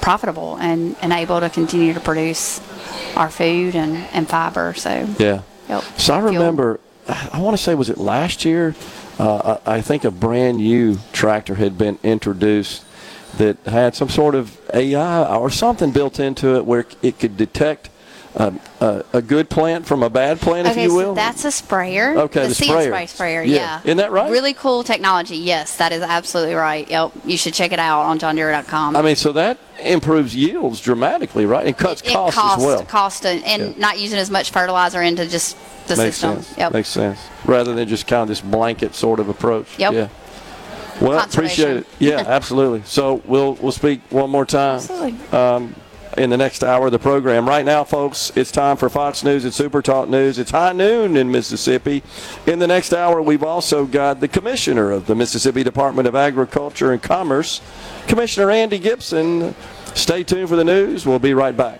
profitable and, and able to continue to produce our food and, and fiber. So Yeah. Yep. So I remember, I want to say, was it last year? Uh, I I think a brand new tractor had been introduced that had some sort of AI or something built into it where it could detect um, a, a good plant from a bad plant, okay, if you will? so that's a sprayer. Okay, the See sprayer. and spray sprayer. Yeah. Yeah. Isn't that right? Really cool technology. Yes, that is absolutely right. Yep. You should check it out on johndeere.com. I mean, so that improves yields dramatically, right? And cuts it costs costs as well. cost and, and Yeah. not using as much fertilizer into just the Makes system. sense. Yep. Makes sense. Rather than just kind of this blanket sort of approach. Yep. Yeah. Well, appreciate it. Yeah, absolutely. So we'll we'll speak one more time. Absolutely. Um, in the next hour of the program. Right now, folks, it's time for Fox News and Super Talk News. It's high noon in Mississippi. In the next hour, we've also got the Commissioner of the Mississippi Department of Agriculture and Commerce, Commissioner Andy Gipson. Stay tuned for the news. We'll be right back.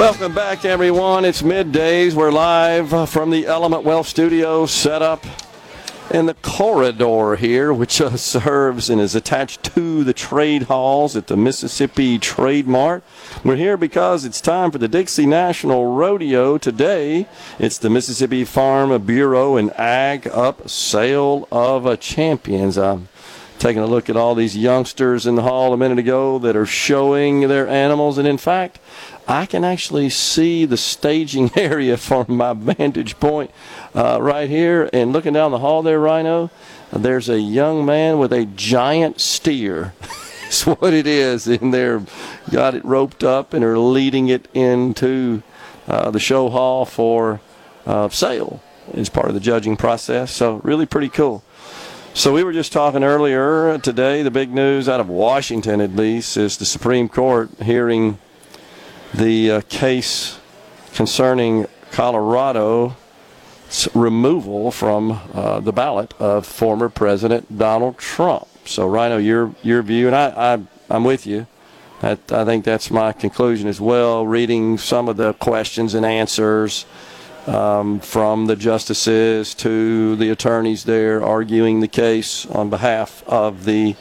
Welcome back, everyone. It's middays. We're live uh, from the Element Wealth Studio set up in the corridor here, which uh, serves and is attached to the trade halls at the Mississippi Trade Mart. We're here because it's time for the Dixie National Rodeo. Today, it's the Mississippi Farm Bureau and Ag Up Sale of uh, Champions. I'm taking a look at all these youngsters in the hall a minute ago that are showing their animals, and in fact, I can actually see the staging area from my vantage point uh, right here. And looking down the hall there, Rhino, there's a young man with a giant steer. That's what it is. And they're got it roped up and are leading it into uh, the show hall for uh, sale as part of the judging process. So, really pretty cool. So we were just talking earlier today. The big news out of Washington, at least, is the Supreme Court hearing the uh, case concerning Colorado's removal from uh, the ballot of former President Donald Trump. So, Rhino, your your view, and I, I I'm with you. That, I think that's my conclusion as well. Reading some of the questions and answers um, from the justices to the attorneys there arguing the case on behalf of the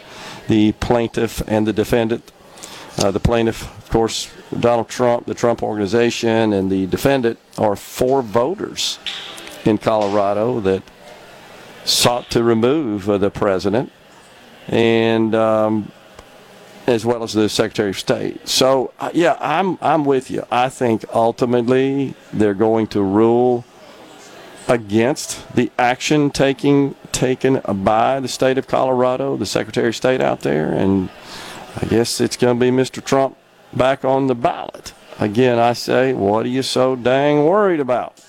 the plaintiff and the defendant. Uh, the plaintiff, of course, Donald Trump, the Trump organization, and the defendant are four voters in Colorado that sought to remove uh, the president, and um, as well as the Secretary of State. So, uh, yeah, I'm I'm with you. I think ultimately they're going to rule against the action taking taken by the state of Colorado, the Secretary of State out there, and I guess it's going to be Mr. Trump back on the ballot. Again, I say, what are you so dang worried about?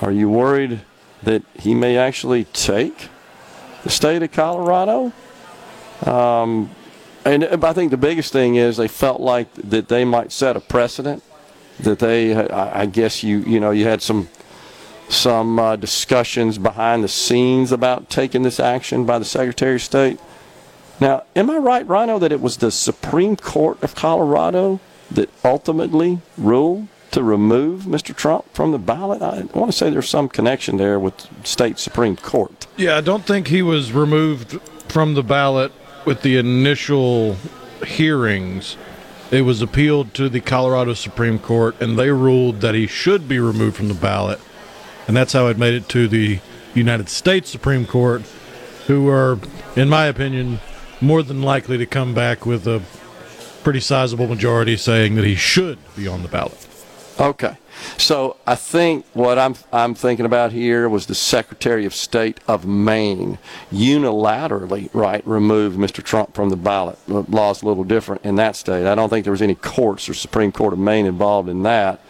Are you worried that he may actually take the state of Colorado? Um, and I think the biggest thing is they felt like that they might set a precedent. That they, I guess you, you know, you had some some uh, discussions behind the scenes about taking this action by the Secretary of State. Now, am I right, Rhino, that it was the Supreme Court of Colorado that ultimately ruled to remove Mr. Trump from the ballot? I want to say there's some connection there with state Supreme Court. Yeah, I don't think he was removed from the ballot with the initial hearings. It was appealed to the Colorado Supreme Court, and they ruled that he should be removed from the ballot. And that's how it made it to the United States Supreme Court, who are, in my opinion, more than likely to come back with a pretty sizable majority saying that he should be on the ballot. Okay. So I think what I'm I'm thinking about here was the Secretary of State of Maine unilaterally right removed Mr. Trump from the ballot. The law's a little different in that state. I don't think there was any courts or Supreme Court of Maine involved in that.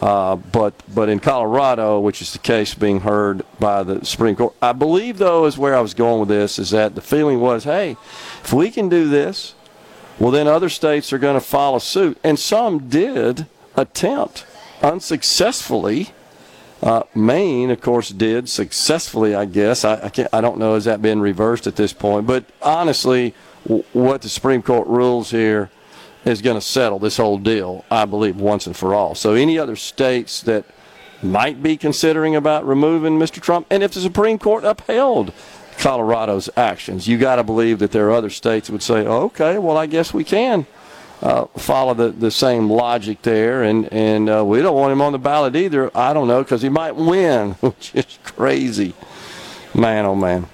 Uh, but but in Colorado, which is the case being heard by the Supreme Court, I believe though is where I was going with this is that the feeling was, hey, if we can do this, well then other states are going to follow suit, and some did attempt unsuccessfully. Uh, Maine, of course, did successfully. I guess I I, can't, I don't know has that been reversed at this point, but honestly, w- what the Supreme Court rules here is going to settle this whole deal, I believe, once and for all. So, any other states that might be considering about removing Mr. Trump, and if the Supreme Court upheld Colorado's actions, you got to believe that there are other states that would say, "Okay, well, I guess we can." Uh, follow the, the same logic there, and and uh, we don't want him on the ballot either. I don't know because he might win, which is crazy, man. Oh man.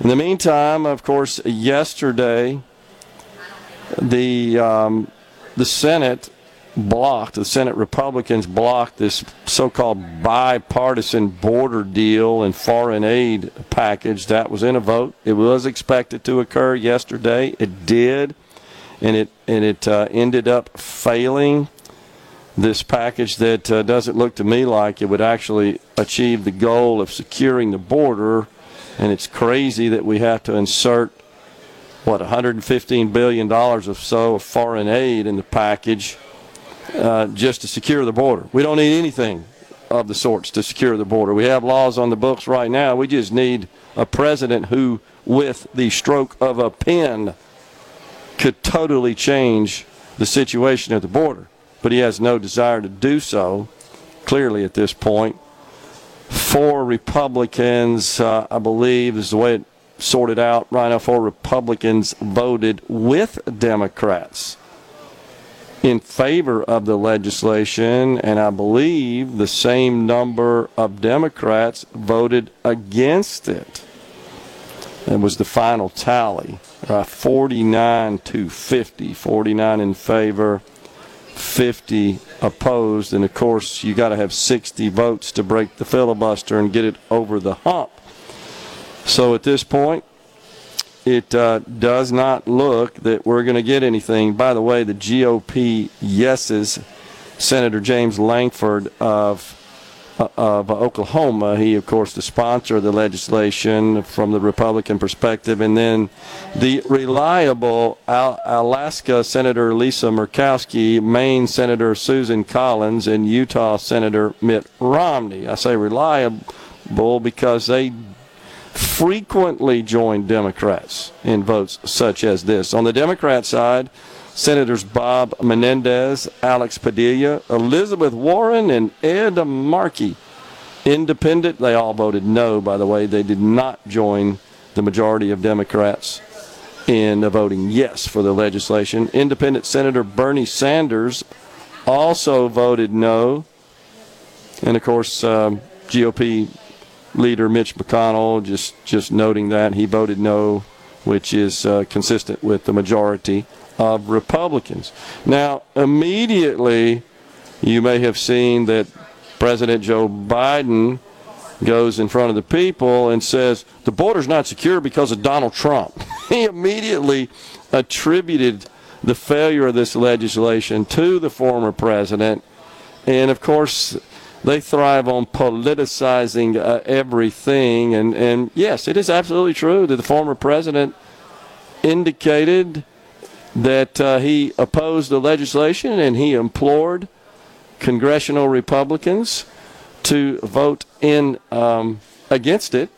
In the meantime, of course, yesterday the um, the Senate blocked the Senate Republicans blocked this so-called bipartisan border deal and foreign aid package that was in a vote. It was expected to occur yesterday. It did, and it and it uh, ended up failing. This package that uh, doesn't look to me like it would actually achieve the goal of securing the border, and it's crazy that we have to insert what 115 billion dollars or so of foreign aid in the package uh, just to secure the border. We don't need anything of the sorts to secure the border. We have laws on the books right now. We just need a president who, with the stroke of a pen, could totally change the situation at the border. But he has no desire to do so, clearly at this point. Four Republicans, uh, I believe, is the way it sorted out. Rhino, four Republicans voted with Democrats in favor of the legislation, and I believe the same number of Democrats voted against it. It was the final tally uh, 49 to 50. 49 in favor, 50 opposed. And of course, you got to have 60 votes to break the filibuster and get it over the hump. So at this point, it uh, does not look that we're going to get anything. By the way, the GOP yeses, Senator James Lankford of uh, of Oklahoma, he of course the sponsor of the legislation from the Republican perspective, and then the reliable Al- Alaska Senator Lisa Murkowski, Maine Senator Susan Collins, and Utah Senator Mitt Romney. I say reliable because they frequently join Democrats in votes such as this. On the Democrat side, Senators Bob Menendez, Alex Padilla, Elizabeth Warren, and Ed Markey. Independent, they all voted no, by the way. They did not join the majority of Democrats in voting yes for the legislation. Independent Senator Bernie Sanders also voted no. And of course, um, GOP leader Mitch McConnell just, just noting that he voted no, which is uh, consistent with the majority of Republicans. Now, immediately, you may have seen that President Joe Biden goes in front of the people and says the border's not secure because of Donald Trump. he immediately attributed the failure of this legislation to the former president. And of course, they thrive on politicizing uh, everything. And, and yes, it is absolutely true that the former president indicated that uh, he opposed the legislation and he implored congressional Republicans to vote in um, against it.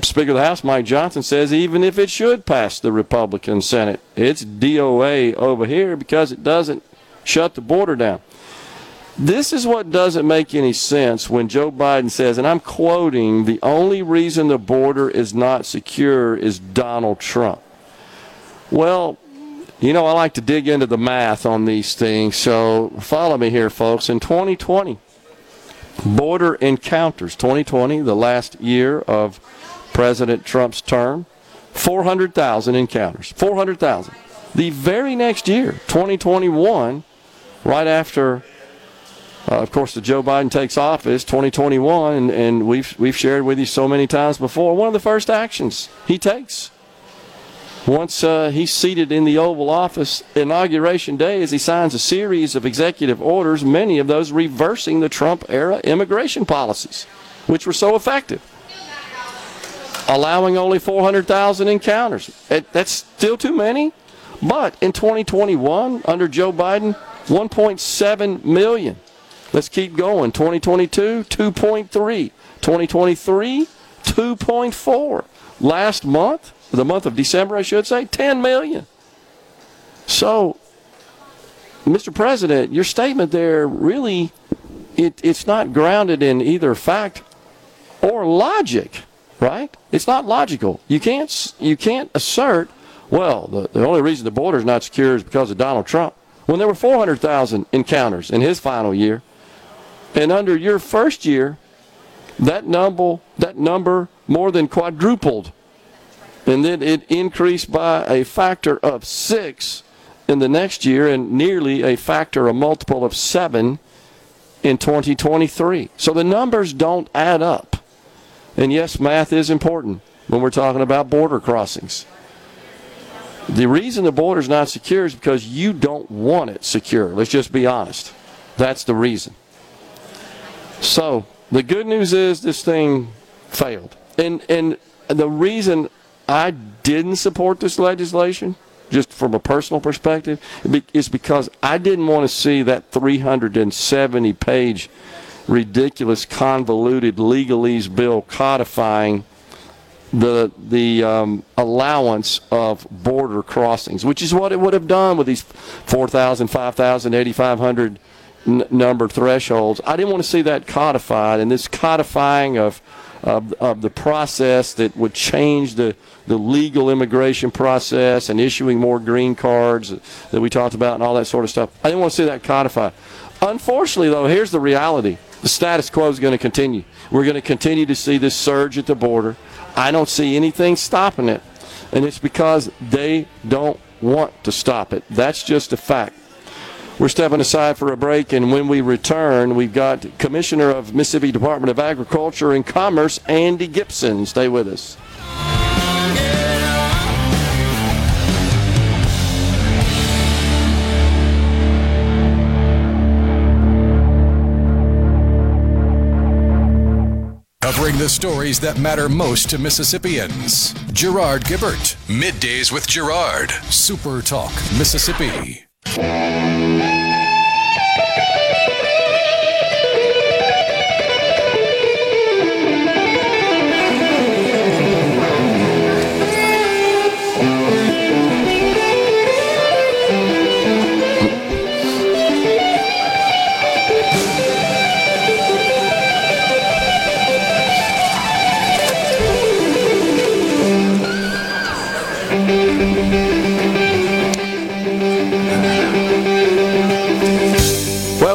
Speaker of the House Mike Johnson says even if it should pass the Republican Senate, it's DOA over here because it doesn't shut the border down. This is what doesn't make any sense when Joe Biden says, and I'm quoting, the only reason the border is not secure is Donald Trump. Well, you know, I like to dig into the math on these things, so follow me here, folks. In 2020, border encounters, 2020, the last year of President Trump's term, 400,000 encounters. 400,000. The very next year, 2021, right after, uh, of course, the Joe Biden takes office, 2021, and, and we've, we've shared with you so many times before, one of the first actions he takes once uh, he's seated in the Oval Office, inauguration day, as he signs a series of executive orders, many of those reversing the Trump era immigration policies, which were so effective. Allowing only 400,000 encounters. It, that's still too many. But in 2021, under Joe Biden, 1.7 million. Let's keep going. 2022, 2.3. 2023, 2.4. Last month, the month of December, I should say, 10 million. So, Mr. President, your statement there really, it, it's not grounded in either fact or logic, right? It's not logical. You can't, you can't assert, well, the, the only reason the border is not secure is because of Donald Trump. When there were 400,000 encounters in his final year, and under your first year, that number, that number more than quadrupled and then it increased by a factor of six in the next year and nearly a factor, a multiple of seven in 2023. So the numbers don't add up. And yes, math is important when we're talking about border crossings. The reason the border is not secure is because you don't want it secure. Let's just be honest. That's the reason. So the good news is this thing failed. And and the reason I didn't support this legislation, just from a personal perspective, is because I didn't want to see that 370 page ridiculous, convoluted legalese bill codifying the the um, allowance of border crossings, which is what it would have done with these 4,000, 5,000, 8,500 n- number thresholds. I didn't want to see that codified, and this codifying of of, of the process that would change the, the legal immigration process and issuing more green cards that we talked about and all that sort of stuff. I didn't want to see that codified. Unfortunately, though, here's the reality the status quo is going to continue. We're going to continue to see this surge at the border. I don't see anything stopping it. And it's because they don't want to stop it. That's just a fact. We're stepping aside for a break, and when we return, we've got Commissioner of Mississippi Department of Agriculture and Commerce, Andy Gipson. Stay with us. Covering the stories that matter most to Mississippians. Gerard Gibert. Middays with Gerard. Super Talk, Mississippi. Thank you.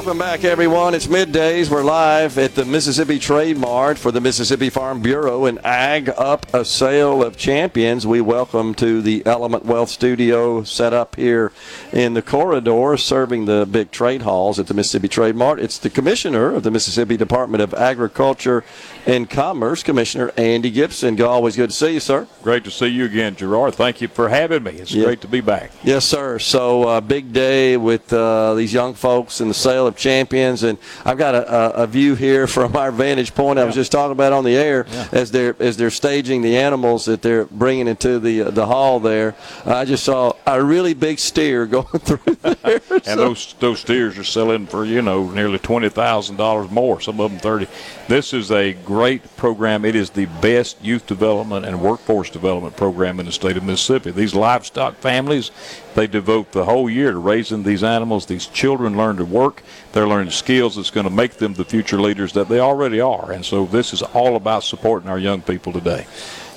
Welcome back, everyone. It's middays. We're live at the Mississippi Trade Mart for the Mississippi Farm Bureau and Ag Up a Sale of Champions. We welcome to the Element Wealth Studio set up here in the corridor serving the big trade halls at the Mississippi Trade Mart. It's the Commissioner of the Mississippi Department of Agriculture and Commerce, Commissioner Andy Gipson. Always good to see you, sir. Great to see you again, Gerard. Thank you for having me. It's Yeah. great to be back. Yes, sir. So, uh, big day with uh, these young folks and the sale of champions, and I've got a, a, a view here from our vantage point. I was just talking about on the air as they're as they're staging the animals that they're bringing into the uh, the hall. There, I just saw a really big steer going through there. And those those steers are selling for you know nearly twenty thousand dollars more. Some of them thirty. This is a great program. It is the best youth development and workforce development program in the state of Mississippi. These livestock families, they devote the whole year to raising these animals. These children learn to work. They're learning skills that's going to make them the future leaders that they already are. And so this is all about supporting our young people today.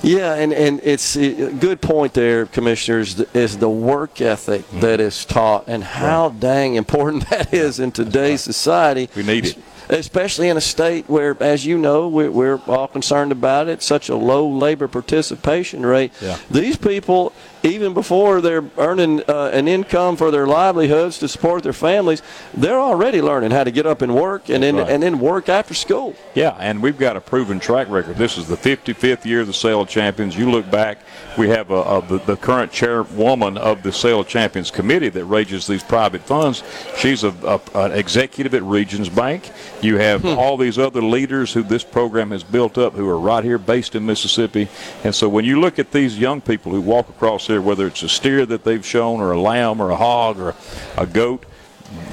Yeah, and, and it's a good point there, commissioners, is the work ethic Mm-hmm. that is taught and how dang important that is in today's society. We need it. Especially in a state where, as you know, we're, we're all concerned about it, such a low labor participation rate. Yeah. These people, even before they're earning uh, an income for their livelihoods to support their families, they're already learning how to get up and work and then, right. and then work after school. Yeah, and we've got a proven track record. This is the 55th year of the Sale of Champions. You look back, we have a, a, the, the current chairwoman of the Sale of Champions committee that raises these private funds. She's a, a, an executive at Regions Bank. You have hmm. all these other leaders who this program has built up who are right here based in Mississippi. And so when you look at these young people who walk across here, whether it's a steer that they've shown or a lamb or a hog or a goat,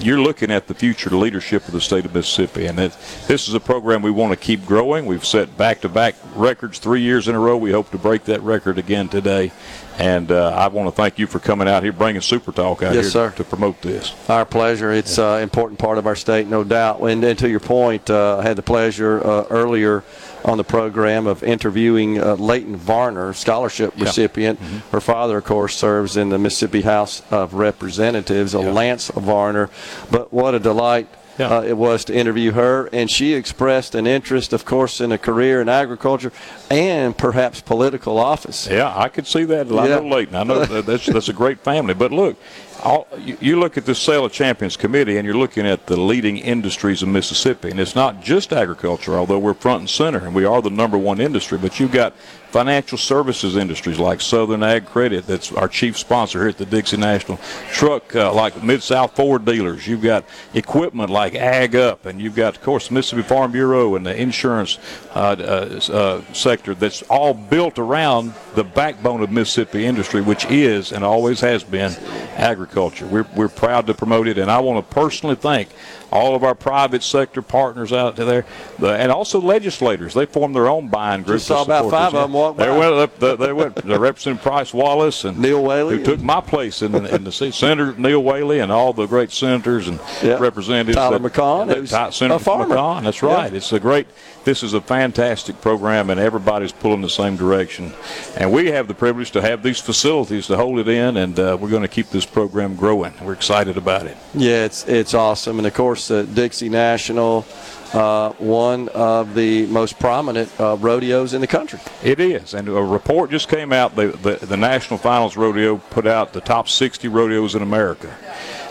you're looking at the future leadership of the state of Mississippi, and it, this is a program we want to keep growing. We've set back-to-back records three years in a row. We hope to break that record again today. And uh, I want to thank you for coming out here, bringing Super Talk out Yes, here sir. to promote this. Our pleasure. It's an important part of our state, no doubt. And, and to your point, uh, I had the pleasure uh, earlier on the program of interviewing uh, Leighton Varner, scholarship recipient. Her father, of course, serves in the Mississippi House of Representatives, a Lance Varner. But what a delight. Uh, it was to interview her, and she expressed an interest, of course, in a career in agriculture and perhaps political office. Yeah, I could see that. I Yeah. know Leighton. I know that's, that's a great family. But look, all, you, look at the Sale of Champions Committee, and you're looking at the leading industries of Mississippi, and it's not just agriculture, although we're front and center, and we are the number one industry. But you've got financial services industries like Southern Ag Credit, that's our chief sponsor here at the Dixie National. Truck uh, like Mid South Ford dealers. You've got equipment like Ag Up, and you've got, of course, Mississippi Farm Bureau and the insurance uh, uh, uh, sector. That's all built around the backbone of Mississippi industry, which is and always has been agriculture. We're, we're proud to promote it, and I want to personally thank all of our private sector partners out there, the, and also legislators. They formed their own buying group. Just saw about five this. of them walk by. went, they, they went. The Representative Price Wallace and Neil Whaley, who took my place in the, in the seat. Senator Neil Whaley, and all the great senators and Yeah. representatives. Tyler that- McCaughn, that- Senator a farmer. McCaughn. That's right. It's a great. This is a fantastic program, and everybody's pulling the same direction. And we have the privilege to have these facilities to hold it in, and uh, we're going to keep this program growing. We're excited about it. Yeah, it's it's awesome, and of course, uh, Dixie National, uh, one of the most prominent uh, rodeos in the country. It is, and a report just came out. The, the the National Finals Rodeo put out the top 60 rodeos in America.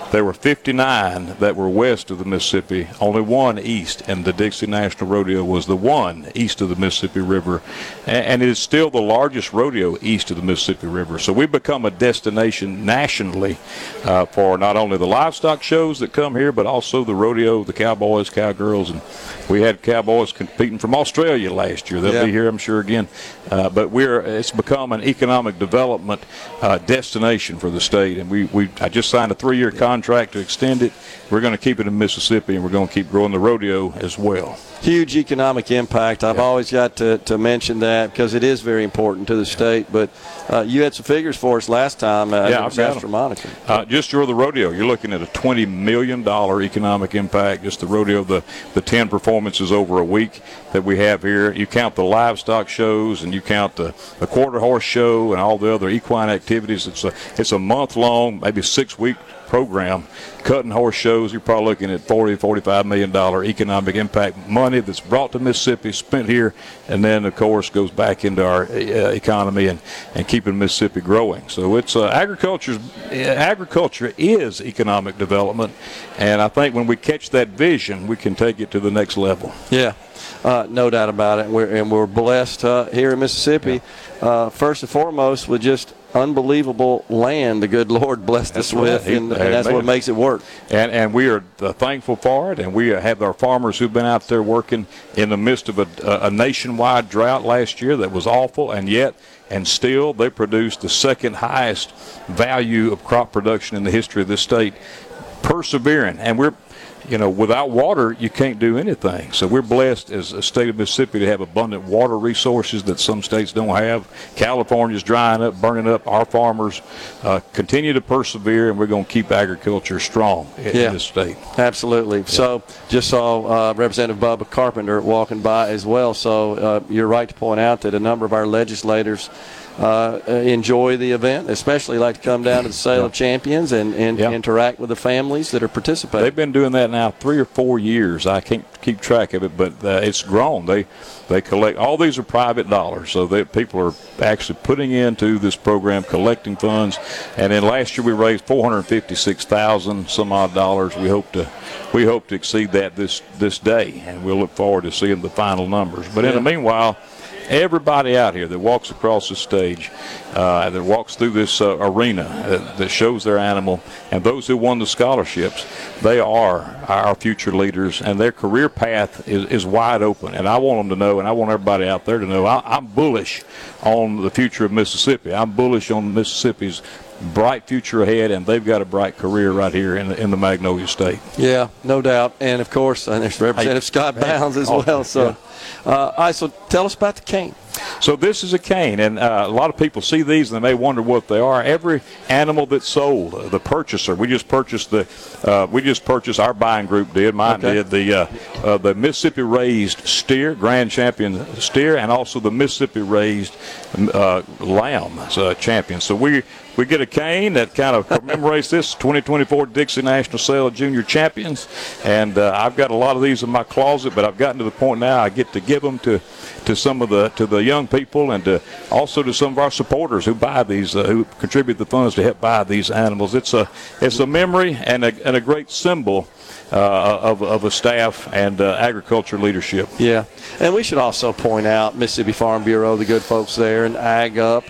There were 59 that were west of the Mississippi, only one east, and the Dixie National Rodeo was the one east of the Mississippi River, and, it is still the largest rodeo east of the Mississippi River. So we've become a destination nationally uh, for not only the livestock shows that come here, but also the rodeo, the cowboys, cowgirls, and we had cowboys competing from Australia last year. They'll Yeah. be here, I'm sure, again. Uh, but we're it's become an economic development uh, destination for the state, and we, we I just signed a three-year contract to extend it. We're going to keep it in Mississippi, and we're going to keep growing the rodeo as well. Huge economic impact. I've always got to, to mention that because it is very important to the state. But uh, you had some figures for us last time. Uh, Yeah, I've was got 'em. astronomical. Uh, just for the rodeo, you're looking at a twenty million dollar economic impact. Just the rodeo, the the ten performances over a week that we have here. You count the livestock shows, and you count the, the quarter horse show, and all the other equine activities. It's a it's a month long, maybe six week program. Cutting horse shows, you're probably looking at 40, 45 million dollar economic impact money that's brought to Mississippi, spent here, and then of course goes back into our uh, economy and, and keeping Mississippi growing. So it's uh, agriculture. Agriculture is economic development, and I think when we catch that vision, we can take it to the next level. Yeah, uh, no doubt about it. We're, and we're blessed uh, here in Mississippi, uh, first and foremost, with just unbelievable land the good Lord blessed That's us with. He- and, and that's what makes it work. And and we are uh, thankful for it, and we have our farmers who've been out there working in the midst of a, a nationwide drought last year that was awful, and yet and still they produced the second highest value of crop production in the history of this state, persevering. And we're you know, without water, you can't do anything. So we're blessed as a state of Mississippi to have abundant water resources that some states don't have. California's drying up, burning up. Our farmers uh, continue to persevere, and we're going to keep agriculture strong in, Yeah. this state. Absolutely. So just saw uh, Representative Bubba Carpenter walking by as well. So uh, you're right to point out that a number of our legislators uh, enjoy the event, especially like to come down to the Sale of Champions and, and interact with the families that are participating. They've been doing that now three or four years. I can't keep track of it, but uh, it's grown. They they collect all these are private dollars, so that people are actually putting into this program, collecting funds. And then last year we raised four hundred fifty-six thousand some odd dollars. We hope to we hope to exceed that this this day, and we'll look forward to seeing the final numbers. But in the meanwhile. Everybody out here that walks across the stage, uh, that walks through this uh, arena, uh, that shows their animal, and those who won the scholarships, they are our future leaders, and their career path is, is wide open. And I want them to know, and I want everybody out there to know, I, I'm bullish on the future of Mississippi. I'm bullish on Mississippi's bright future ahead, and they've got a bright career right here in the, in the Magnolia State. Yeah, no doubt. And of course, uh, there's Representative Scott Hey. Bounds as Oh, well. So, uh, all right, so tell us about the cane. So this is a cane, and uh, a lot of people see these and they may wonder what they are. Every animal that's sold, uh, the purchaser, we just purchased the, uh, we just purchased our buying group did, mine Okay. did the uh, uh, the Mississippi raised steer, Grand Champion steer, and also the Mississippi raised uh, lamb uh, champion. So we we get a cane that kind of commemorates this 2024 Dixie National Sale of Junior Champions, and uh, I've got a lot of these in my closet, but I've gotten to the point now I get to give them to to some of the to the young people and to also to some of our supporters who buy these uh, who contribute the funds to help buy these animals. It's a it's a memory and a, and a great symbol uh, of of a staff and uh, agriculture leadership. Yeah, and we should also point out Mississippi Farm Bureau, the good folks there, and Ag Up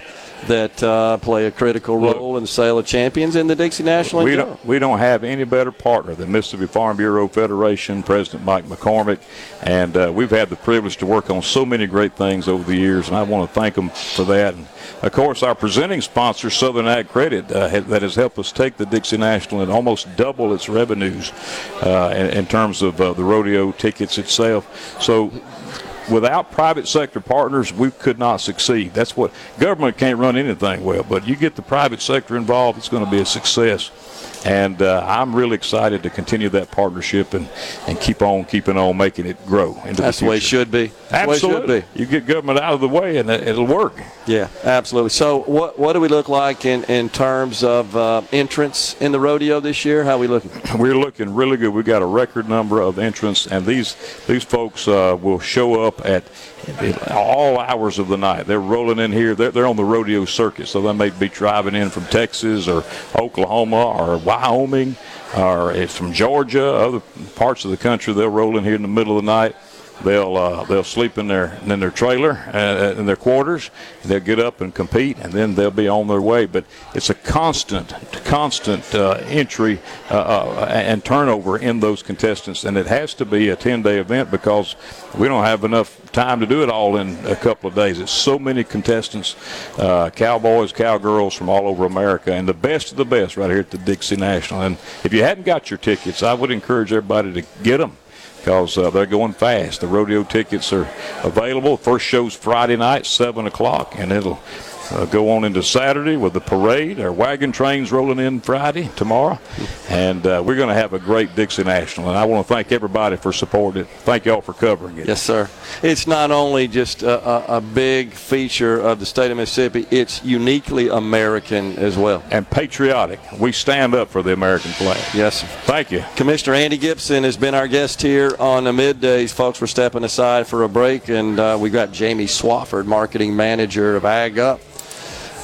that uh, play a critical role in the sale of champions in the Dixie National. We don't, we don't have any better partner than Mississippi Farm Bureau Federation, President Mike McCormick, and uh, we've had the privilege to work on so many great things over the years, and I want to thank them for that. And of course, our presenting sponsor, Southern Ag Credit, uh, ha- that has helped us take the Dixie National and almost double its revenues uh, in, in terms of uh, the rodeo tickets itself. So without private sector partners, we could not succeed. That's what government can't run anything well, but you get the private sector involved, it's going to be a success. And uh, I'm really excited to continue that partnership and, and keep on keeping on making it grow into That's the the way it should be. That's it should Absolutely. be. You get government out of the way and it- it'll work. Yeah, absolutely. So, what what do we look like in, in terms of uh, entrance in the rodeo this year? How are we looking? We're looking really good. We've got a record number of entrants, and these these folks uh, will show up at all hours of the night. They're rolling in here. They're, they're on the rodeo circuit, so they may be driving in from Texas or Oklahoma or Wyoming or it's from Georgia, other parts of the country. They'll roll in here in the middle of the night. They'll uh, they'll sleep in their in their trailer uh, in their quarters. They'll get up and compete, and then they'll be on their way. But it's a constant constant uh, entry uh, uh, and turnover in those contestants, and it has to be a 10-day event because we don't have enough time to do it all in a couple of days. It's so many contestants, uh, cowboys, cowgirls from all over America, and the best of the best right here at the Dixie National. And if you hadn't got your tickets, I would encourage everybody to get them because uh, they're going fast. The rodeo tickets are available. First show's Friday night, seven o'clock, and it'll uh, go on into Saturday with the parade. Our wagon train's rolling in Friday, tomorrow. And uh, we're going to have a great Dixie National. And I want to thank everybody for supporting it. Thank y'all for covering it. Yes, sir. It's not only just a, a, a big feature of the state of Mississippi, it's uniquely American as well. And patriotic. We stand up for the American flag. Yes, sir. Thank you. Commissioner Andy Gipson has been our guest here on the middays. Folks, we're stepping aside for a break, and uh, we've got Jamie Swafford, marketing manager of Ag Up,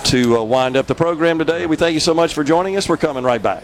to uh, wind up the program today. We thank you so much for joining us. We're coming right back.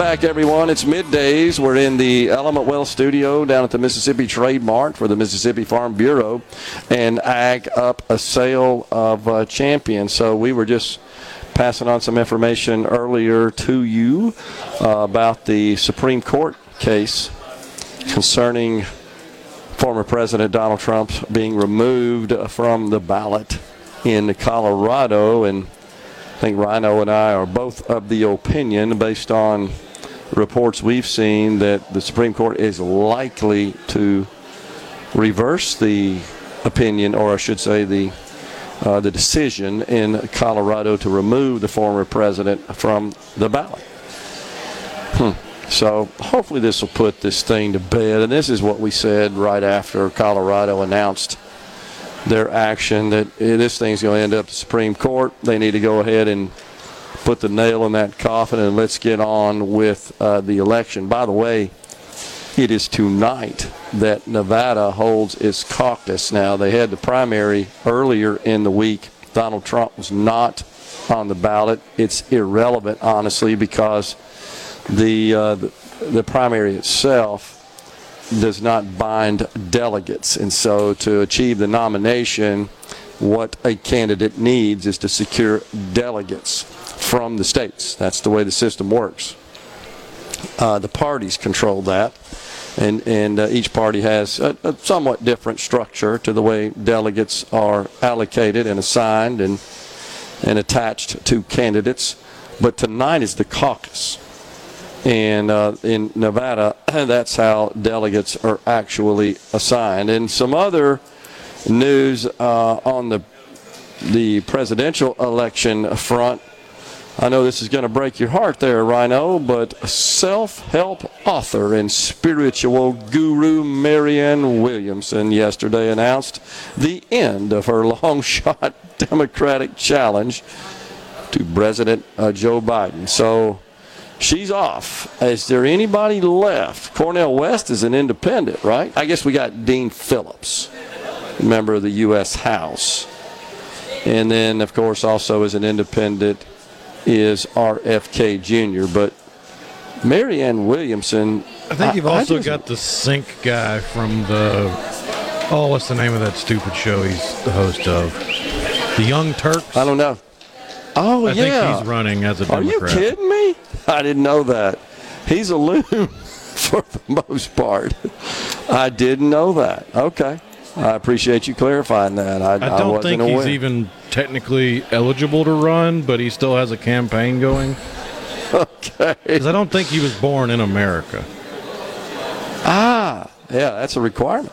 Back, everyone. It's middays. We're in the Element Wealth studio down at the Mississippi Trade Mart for the Mississippi Farm Bureau and Ag Up a sale of uh, champions. So we were just passing on some information earlier to you uh, about the Supreme Court case concerning former President Donald Trump being removed from the ballot in Colorado. And I think Rhino and I are both of the opinion, based on reports we've seen, that the Supreme Court is likely to reverse the opinion, or I should say, the uh, the decision in Colorado to remove the former president from the ballot. Hmm. So hopefully this will put this thing to bed. And this is what we said right after Colorado announced their action that eh, this thing's going to end up the Supreme Court. They need to go ahead and put the nail in that coffin and let's get on with uh, the election. By the way, it is tonight that Nevada holds its caucus. Now, they had the primary earlier in the week. Donald Trump was not on the ballot. It's irrelevant, honestly, because the, uh, the, the primary itself does not bind delegates. And so to achieve the nomination, what a candidate needs is to secure delegates from the states. That's the way the system works. Uh, the parties control that, and, and uh, each party has a, a somewhat different structure to the way delegates are allocated and assigned and, and attached to candidates. But tonight is the caucus. And uh, in Nevada, that's how delegates are actually assigned. And some other news uh, on the the presidential election front. I know this is going to break your heart there, Rhino, but self-help author and spiritual guru Marianne Williamson yesterday announced the end of her long-shot Democratic challenge to President uh, Joe Biden. So she's off. Is there anybody left? Cornel West is an independent, right? I guess we got Dean Phillips, member of the U.S. House. And then, of course, also as an independent is RFK Jr. But Marianne Williamson. I think you've also just- got the sink guy from the. Oh, what's the name of that stupid show he's the host of? The Young Turks? I don't know. Oh, I yeah. think he's running as a Are you Democrat. kidding me? I didn't know that. He's a loon. for the most part. I didn't know that. Okay. I appreciate you clarifying that. I, I don't wasn't think aware. he's even technically eligible to run, but he still has a campaign going. Okay. Because I don't think he was born in America. Ah, yeah, that's a requirement.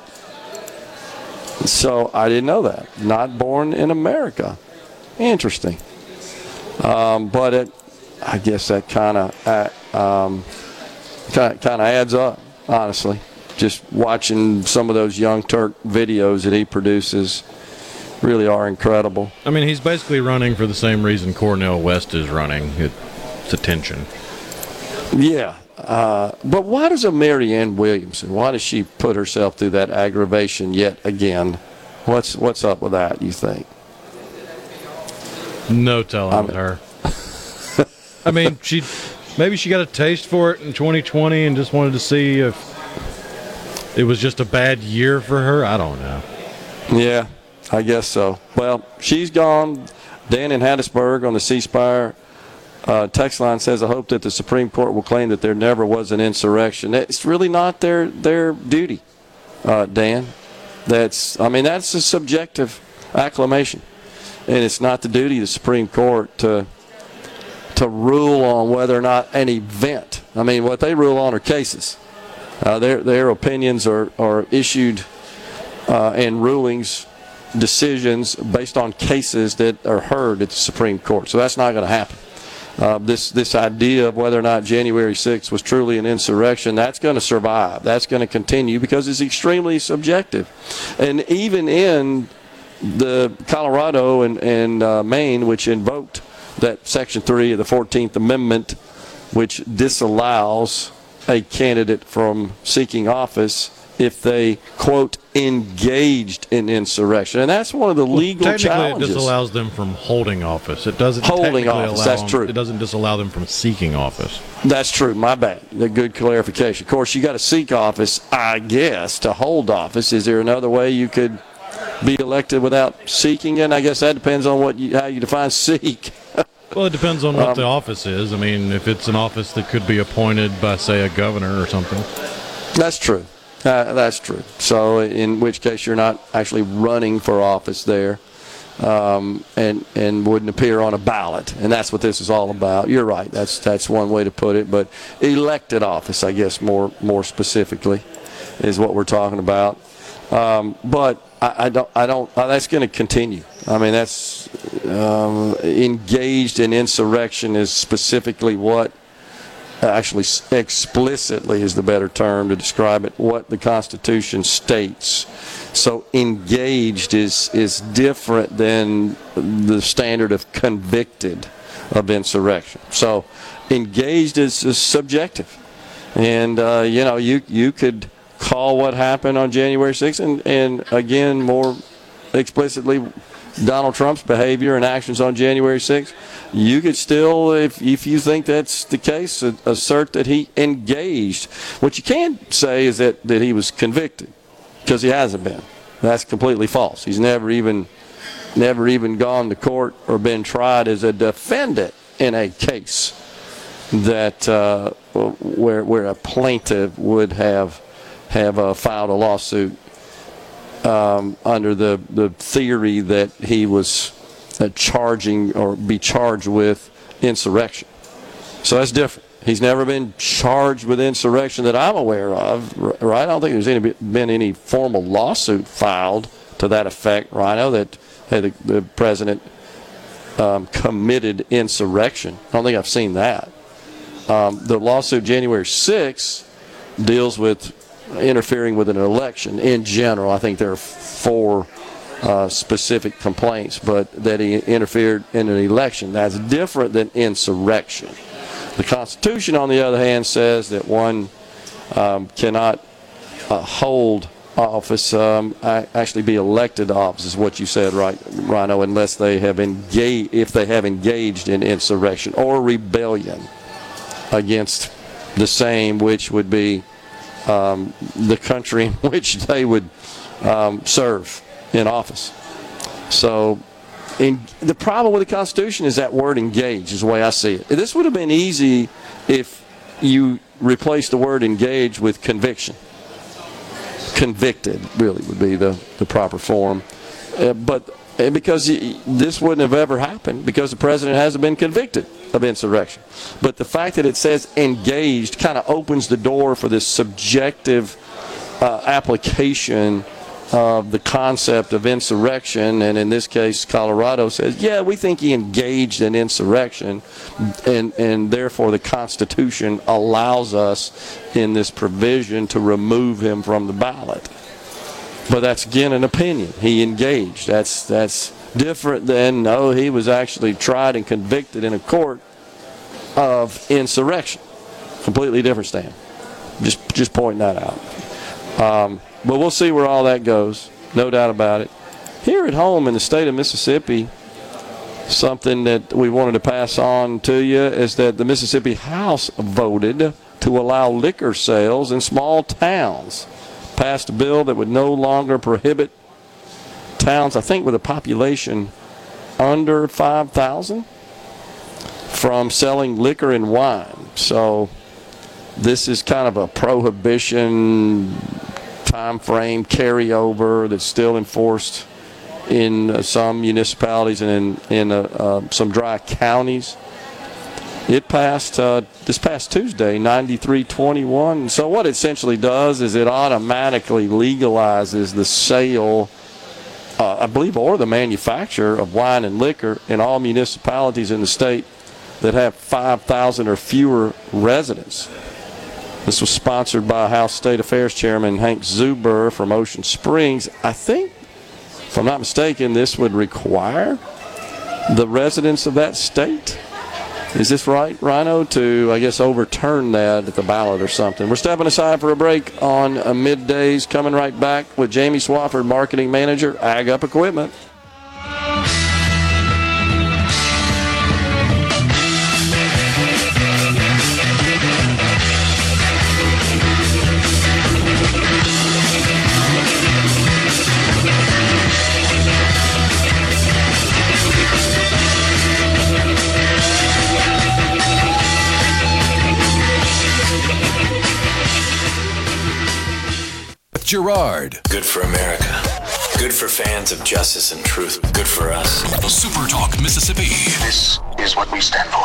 So I didn't know that. Not born in America. Interesting. Um, but it, I guess that kind of uh, um, kind of adds up, honestly. Just watching some of those Young Turk videos that he produces really are incredible. I mean, he's basically running for the same reason Cornel West is running. It's attention. Yeah. Uh, but why does a Marianne Williamson? Why does she put herself through that aggravation yet again? What's what's up with that? You think? No telling with her. I mean, she maybe she got a taste for it in 2020 and just wanted to see if it was just a bad year for her. I don't know. Yeah, I guess so. Well, she's gone. Dan in Hattiesburg on the C Spire uh, text line says, "I hope that the Supreme Court will claim that there never was an insurrection. It's really not their their duty, uh, Dan. That's I mean that's a subjective acclamation, and it's not the duty of the Supreme Court to to rule on whether or not an event. I mean, what they rule on are cases. Uh, their their opinions are are issued uh, and rulings, decisions based on cases that are heard at the Supreme Court. So that's not going to happen. Uh, this this idea of whether or not January 6th was truly an insurrection, that's going to survive. That's going to continue because it's extremely subjective. And even in the Colorado and, and uh, Maine, which invoked that Section 3 of the 14th Amendment, which disallows a candidate from seeking office if they, quote, engaged in insurrection. And that's one of the legal Technically, challenges. it disallows them from holding office. It doesn't Holding office, that's them- true. It doesn't disallow them from seeking office. That's true. My bad. A good clarification. Of course, you got to seek office, I guess, to hold office. Is there another way you could be elected without seeking it? I guess that depends on what you, how you define seek. Well, it depends on what Um, the office is. I mean, if it's an office that could be appointed by, say, a governor or something. That's true. Uh, that's true. So, in which case, you're not actually running for office there, um, and and wouldn't appear on a ballot. And that's what this is all about. You're right. That's that's one way to put it. But elected office, I guess, more more specifically, is what we're talking about. Um, but I, I don't. I don't. Uh, that's going to continue. I mean, that's um, engaged in insurrection is specifically what actually explicitly is the better term to describe it what the constitution states so engaged is is different than the standard of convicted of insurrection so engaged is, is subjective and uh, you know you you could call what happened on January 6th and, and again more explicitly Donald Trump's behavior and actions on January 6th, you could still, if, if you think that's the case, assert that he engaged. What you can't say is that, that he was convicted because he hasn't been. That's completely false. He's never even never even gone to court or been tried as a defendant in a case that uh, where where a plaintiff would have have uh, filed a lawsuit um, under the, the theory that he was uh, charging or be charged with insurrection. So that's different. He's never been charged with insurrection that I'm aware of, right? I don't think there's any, been any formal lawsuit filed to that effect, Rhino, that hey, the, the president um, committed insurrection. I don't think I've seen that. Um, the lawsuit January 6th deals with interfering with an election in general. I think there are four uh, specific complaints, but that he interfered in an election. That's different than insurrection. The Constitution, on the other hand, says that one um, cannot uh, hold office, um, actually be elected to office, is what you said, right, Rhino, unless they have engaged, if they have engaged in insurrection or rebellion against the same, which would be um, the country in which they would um, serve in office. So, in, the problem with the Constitution is that word "engage" is the way I see it. This would have been easy if you replace the word engage with conviction. Convicted, really, would be the, the proper form. Uh, but and because this wouldn't have ever happened because the president hasn't been convicted of insurrection. But the fact that it says engaged kind of opens the door for this subjective uh, application of the concept of insurrection. And in this case, Colorado says, yeah, we think he engaged in insurrection, and, and therefore the Constitution allows us in this provision to remove him from the ballot. But that's again an opinion. He engaged. That's that's different than no, he was actually tried and convicted in a court of insurrection. Completely different stand. Just just pointing that out. Um, but we'll see where all that goes. No doubt about it. Here at home in the state of Mississippi, something that we wanted to pass on to you is that the Mississippi House voted to allow liquor sales in small towns passed a bill that would no longer prohibit towns, I think, with a population under 5,000 from selling liquor and wine. So this is kind of a prohibition time frame carryover that's still enforced in uh, some municipalities and in, in uh, uh, some dry counties. It passed uh, this past Tuesday, 93-21. So what it essentially does is it automatically legalizes the sale, I believe, or the manufacture of wine and liquor in all municipalities in the state that have 5,000 or fewer residents. This was sponsored by House State Affairs Chairman Hank Zuber from Ocean Springs. I think, if I'm not mistaken, this would require the residents of that state is this right, Rhino, to, I guess, overturn that at the ballot or something? We're stepping aside for a break on uh, middays, coming right back with Jamie Swafford, Marketing Manager, Ag Up Equipment. Gerard. Good for America. Good for fans of justice and truth. Good for us. Super Talk Mississippi. This is what we stand for.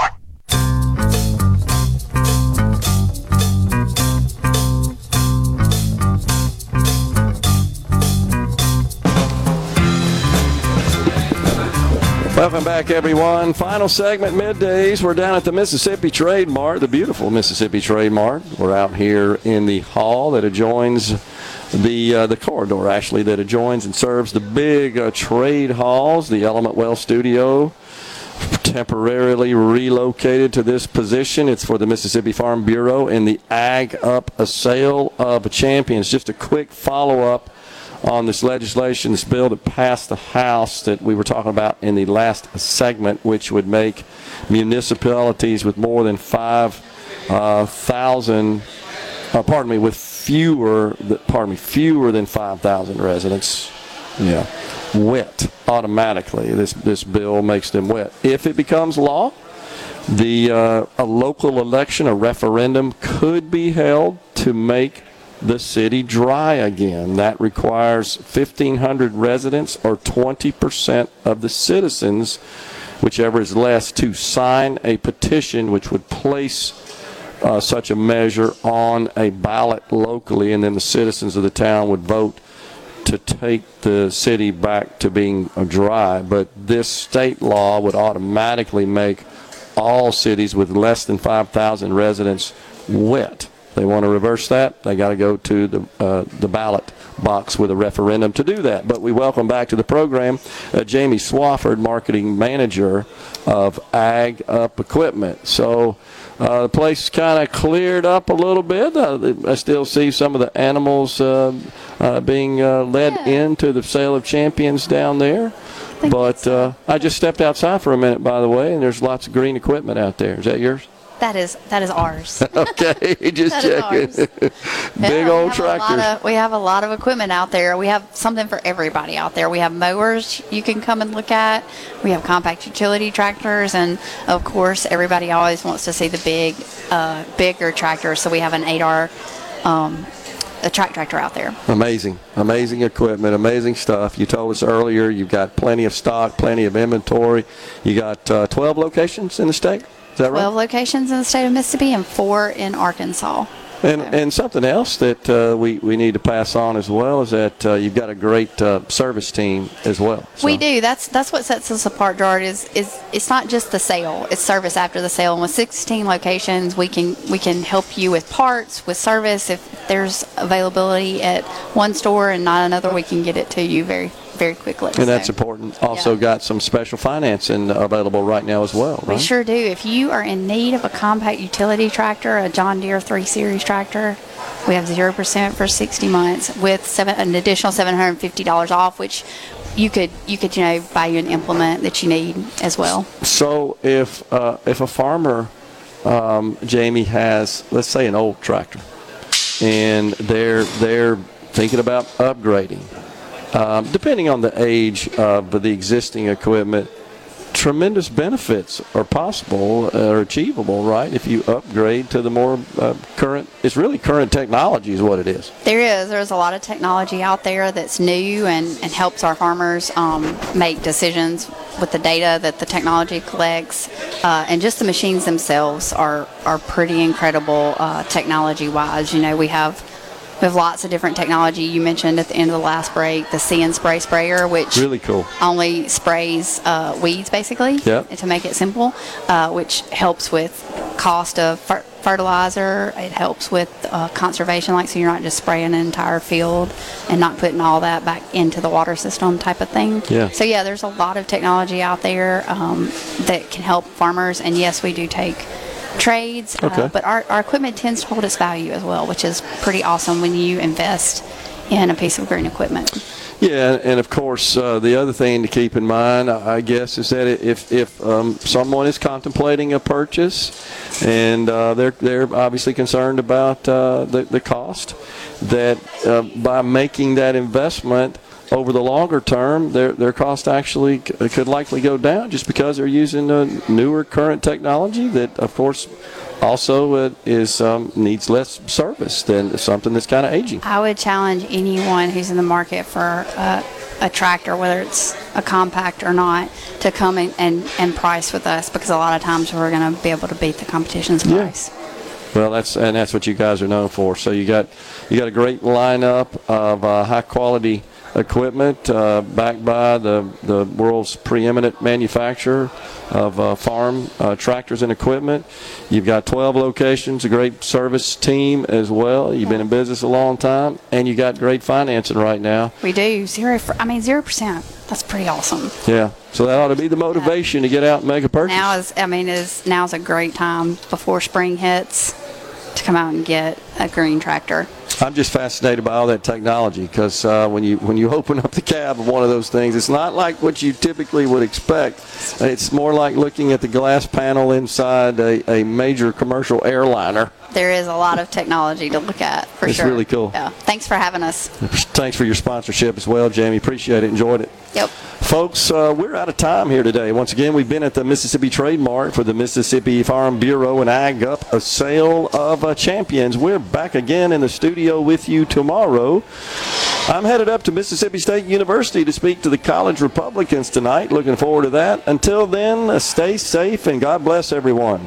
Welcome back, everyone. Final segment, middays. We're down at the Mississippi Trade Mart, the beautiful Mississippi Trade Mart. We're out here in the hall that adjoins the uh, the corridor, actually, that adjoins and serves the big uh, trade halls. The Element Wealth Studio, temporarily relocated to this position. It's for the Mississippi Farm Bureau and the Ag Up a Sale of Champions. Just a quick follow up on this legislation, this bill that passed the House that we were talking about in the last segment, which would make municipalities with more than 5,000, uh, pardon me, with fewer, pardon me, fewer than 5,000 residents, yeah, wet automatically. This, this bill makes them wet. If it becomes law, the uh, a local election, a referendum, could be held to make the city dry again. That requires 1,500 residents or 20% of the citizens, whichever is less, to sign a petition which would place uh, such a measure on a ballot locally, and then the citizens of the town would vote to take the city back to being dry. But this state law would automatically make all cities with less than 5,000 residents wet. They want to reverse that. They got to go to the uh, the ballot box with a referendum to do that. But we welcome back to the program uh, Jamie Swafford, marketing manager of Ag Up Equipment. So. Uh, the place kind of cleared up a little bit. Uh, I still see some of the animals uh, uh, being uh, led into the sale of champions down there. but uh, I just stepped outside for a minute, by the way, and there's lots of green equipment out there. Is that yours? That is that is ours. okay, just checking. Big Yeah, old we have a lot tractors. of- we have a lot of equipment out there. We have something for everybody out there. We have mowers you can come and look at. We have compact utility tractors, and of course, everybody always wants to see the big, uh, bigger tractors. So we have an 8R, um, a track tractor out there. Amazing, amazing equipment, amazing stuff. You told us earlier you've got plenty of stock, plenty of inventory. You got uh, 12 locations in the state. Is that right? 12 locations in the state of Mississippi and four in Arkansas. And, and something else that uh, we, we need to pass on as well is that uh, you've got a great uh, service team as well. We do. That's that's what sets us apart, Gerard. Is is it's not just the sale; it's service after the sale. And with 16 locations, we can we can help you with parts, with service. If there's availability at one store and not another, we can get it to you very very quickly. And that's So, important. Also, got some special financing available right now as well, We sure do. If you are in need of a compact utility tractor, a John Deere 3 Series tractor, we have 0% for 60 months with seven, an additional $750 off, which you could, you could, you know, buy you an implement that you need as well. So if uh, if a farmer, um, Jamie has, let's say, an old tractor, and they're they're thinking about upgrading, um, depending on the age of the existing equipment, tremendous benefits are possible uh, or achievable, right? If you upgrade to the more uh, current, it's really current technology, is what it is. There is. There's a lot of technology out there that's new and, and helps our farmers um, make decisions with the data that the technology collects. Uh, and just the machines themselves are, are pretty incredible uh, technology wise. You know, we have. We have lots of different technology. You mentioned at the end of the last break the See and Spray sprayer, which Really cool. only sprays uh, weeds basically Yep. to make it simple, uh, which helps with cost of fer- fertilizer. It helps with uh, conservation, like so you're not just spraying an entire field and not putting all that back into the water system type of thing. Yeah. So yeah, there's a lot of technology out there um, that can help farmers, and yes, we do take trades, Okay. uh, but our, our equipment tends to hold its value as well, which is pretty awesome when you invest in a piece of green equipment. Yeah, and of course, uh, the other thing to keep in mind, I guess, is that if if um, someone is contemplating a purchase, and uh, they're they're obviously concerned about uh, the the cost, that uh, by making that investment over the longer term, their their cost actually could likely go down just because they're using uh, newer current technology that, of course. Also, uh, is um, needs less service than something that's kind of aging. I would challenge anyone who's in the market for a, a tractor, whether it's a compact or not, to come in and, and price with us because a lot of times we're going to be able to beat the competition's price. Well, that's and that's what you guys are known for. So you got you got a great lineup of uh, high quality equipment uh, backed by the the world's preeminent manufacturer of uh, farm uh, tractors and equipment. You've got 12 locations, a great service team as well. You've been in business a long time, and you got great financing right now. We do zero. For, I mean zero percent. That's pretty awesome. Yeah, so that ought to be the motivation to get out and make a purchase. Now is I mean is now's a great time before spring hits to come out and get a green tractor. I'm just fascinated by all that technology because uh, when you when you open up the cab of one of those things, it's not like what you typically would expect. It's more like looking at the glass panel inside a, a major commercial airliner. There is a lot of technology to look at for It's sure. really cool. Yeah. Thanks for having us. Thanks for your sponsorship as well, Jamie. Appreciate it. Enjoyed it. Yep. Folks, uh, we're out of time here today. Once again, we've been at the Mississippi Trade Mart for the Mississippi Farm Bureau and Ag Up, a sale of uh, champions. We're back again in the studio with you tomorrow. I'm headed up to Mississippi State University to speak to the college Republicans tonight. Looking forward to that. Until then, uh, stay safe and God bless everyone.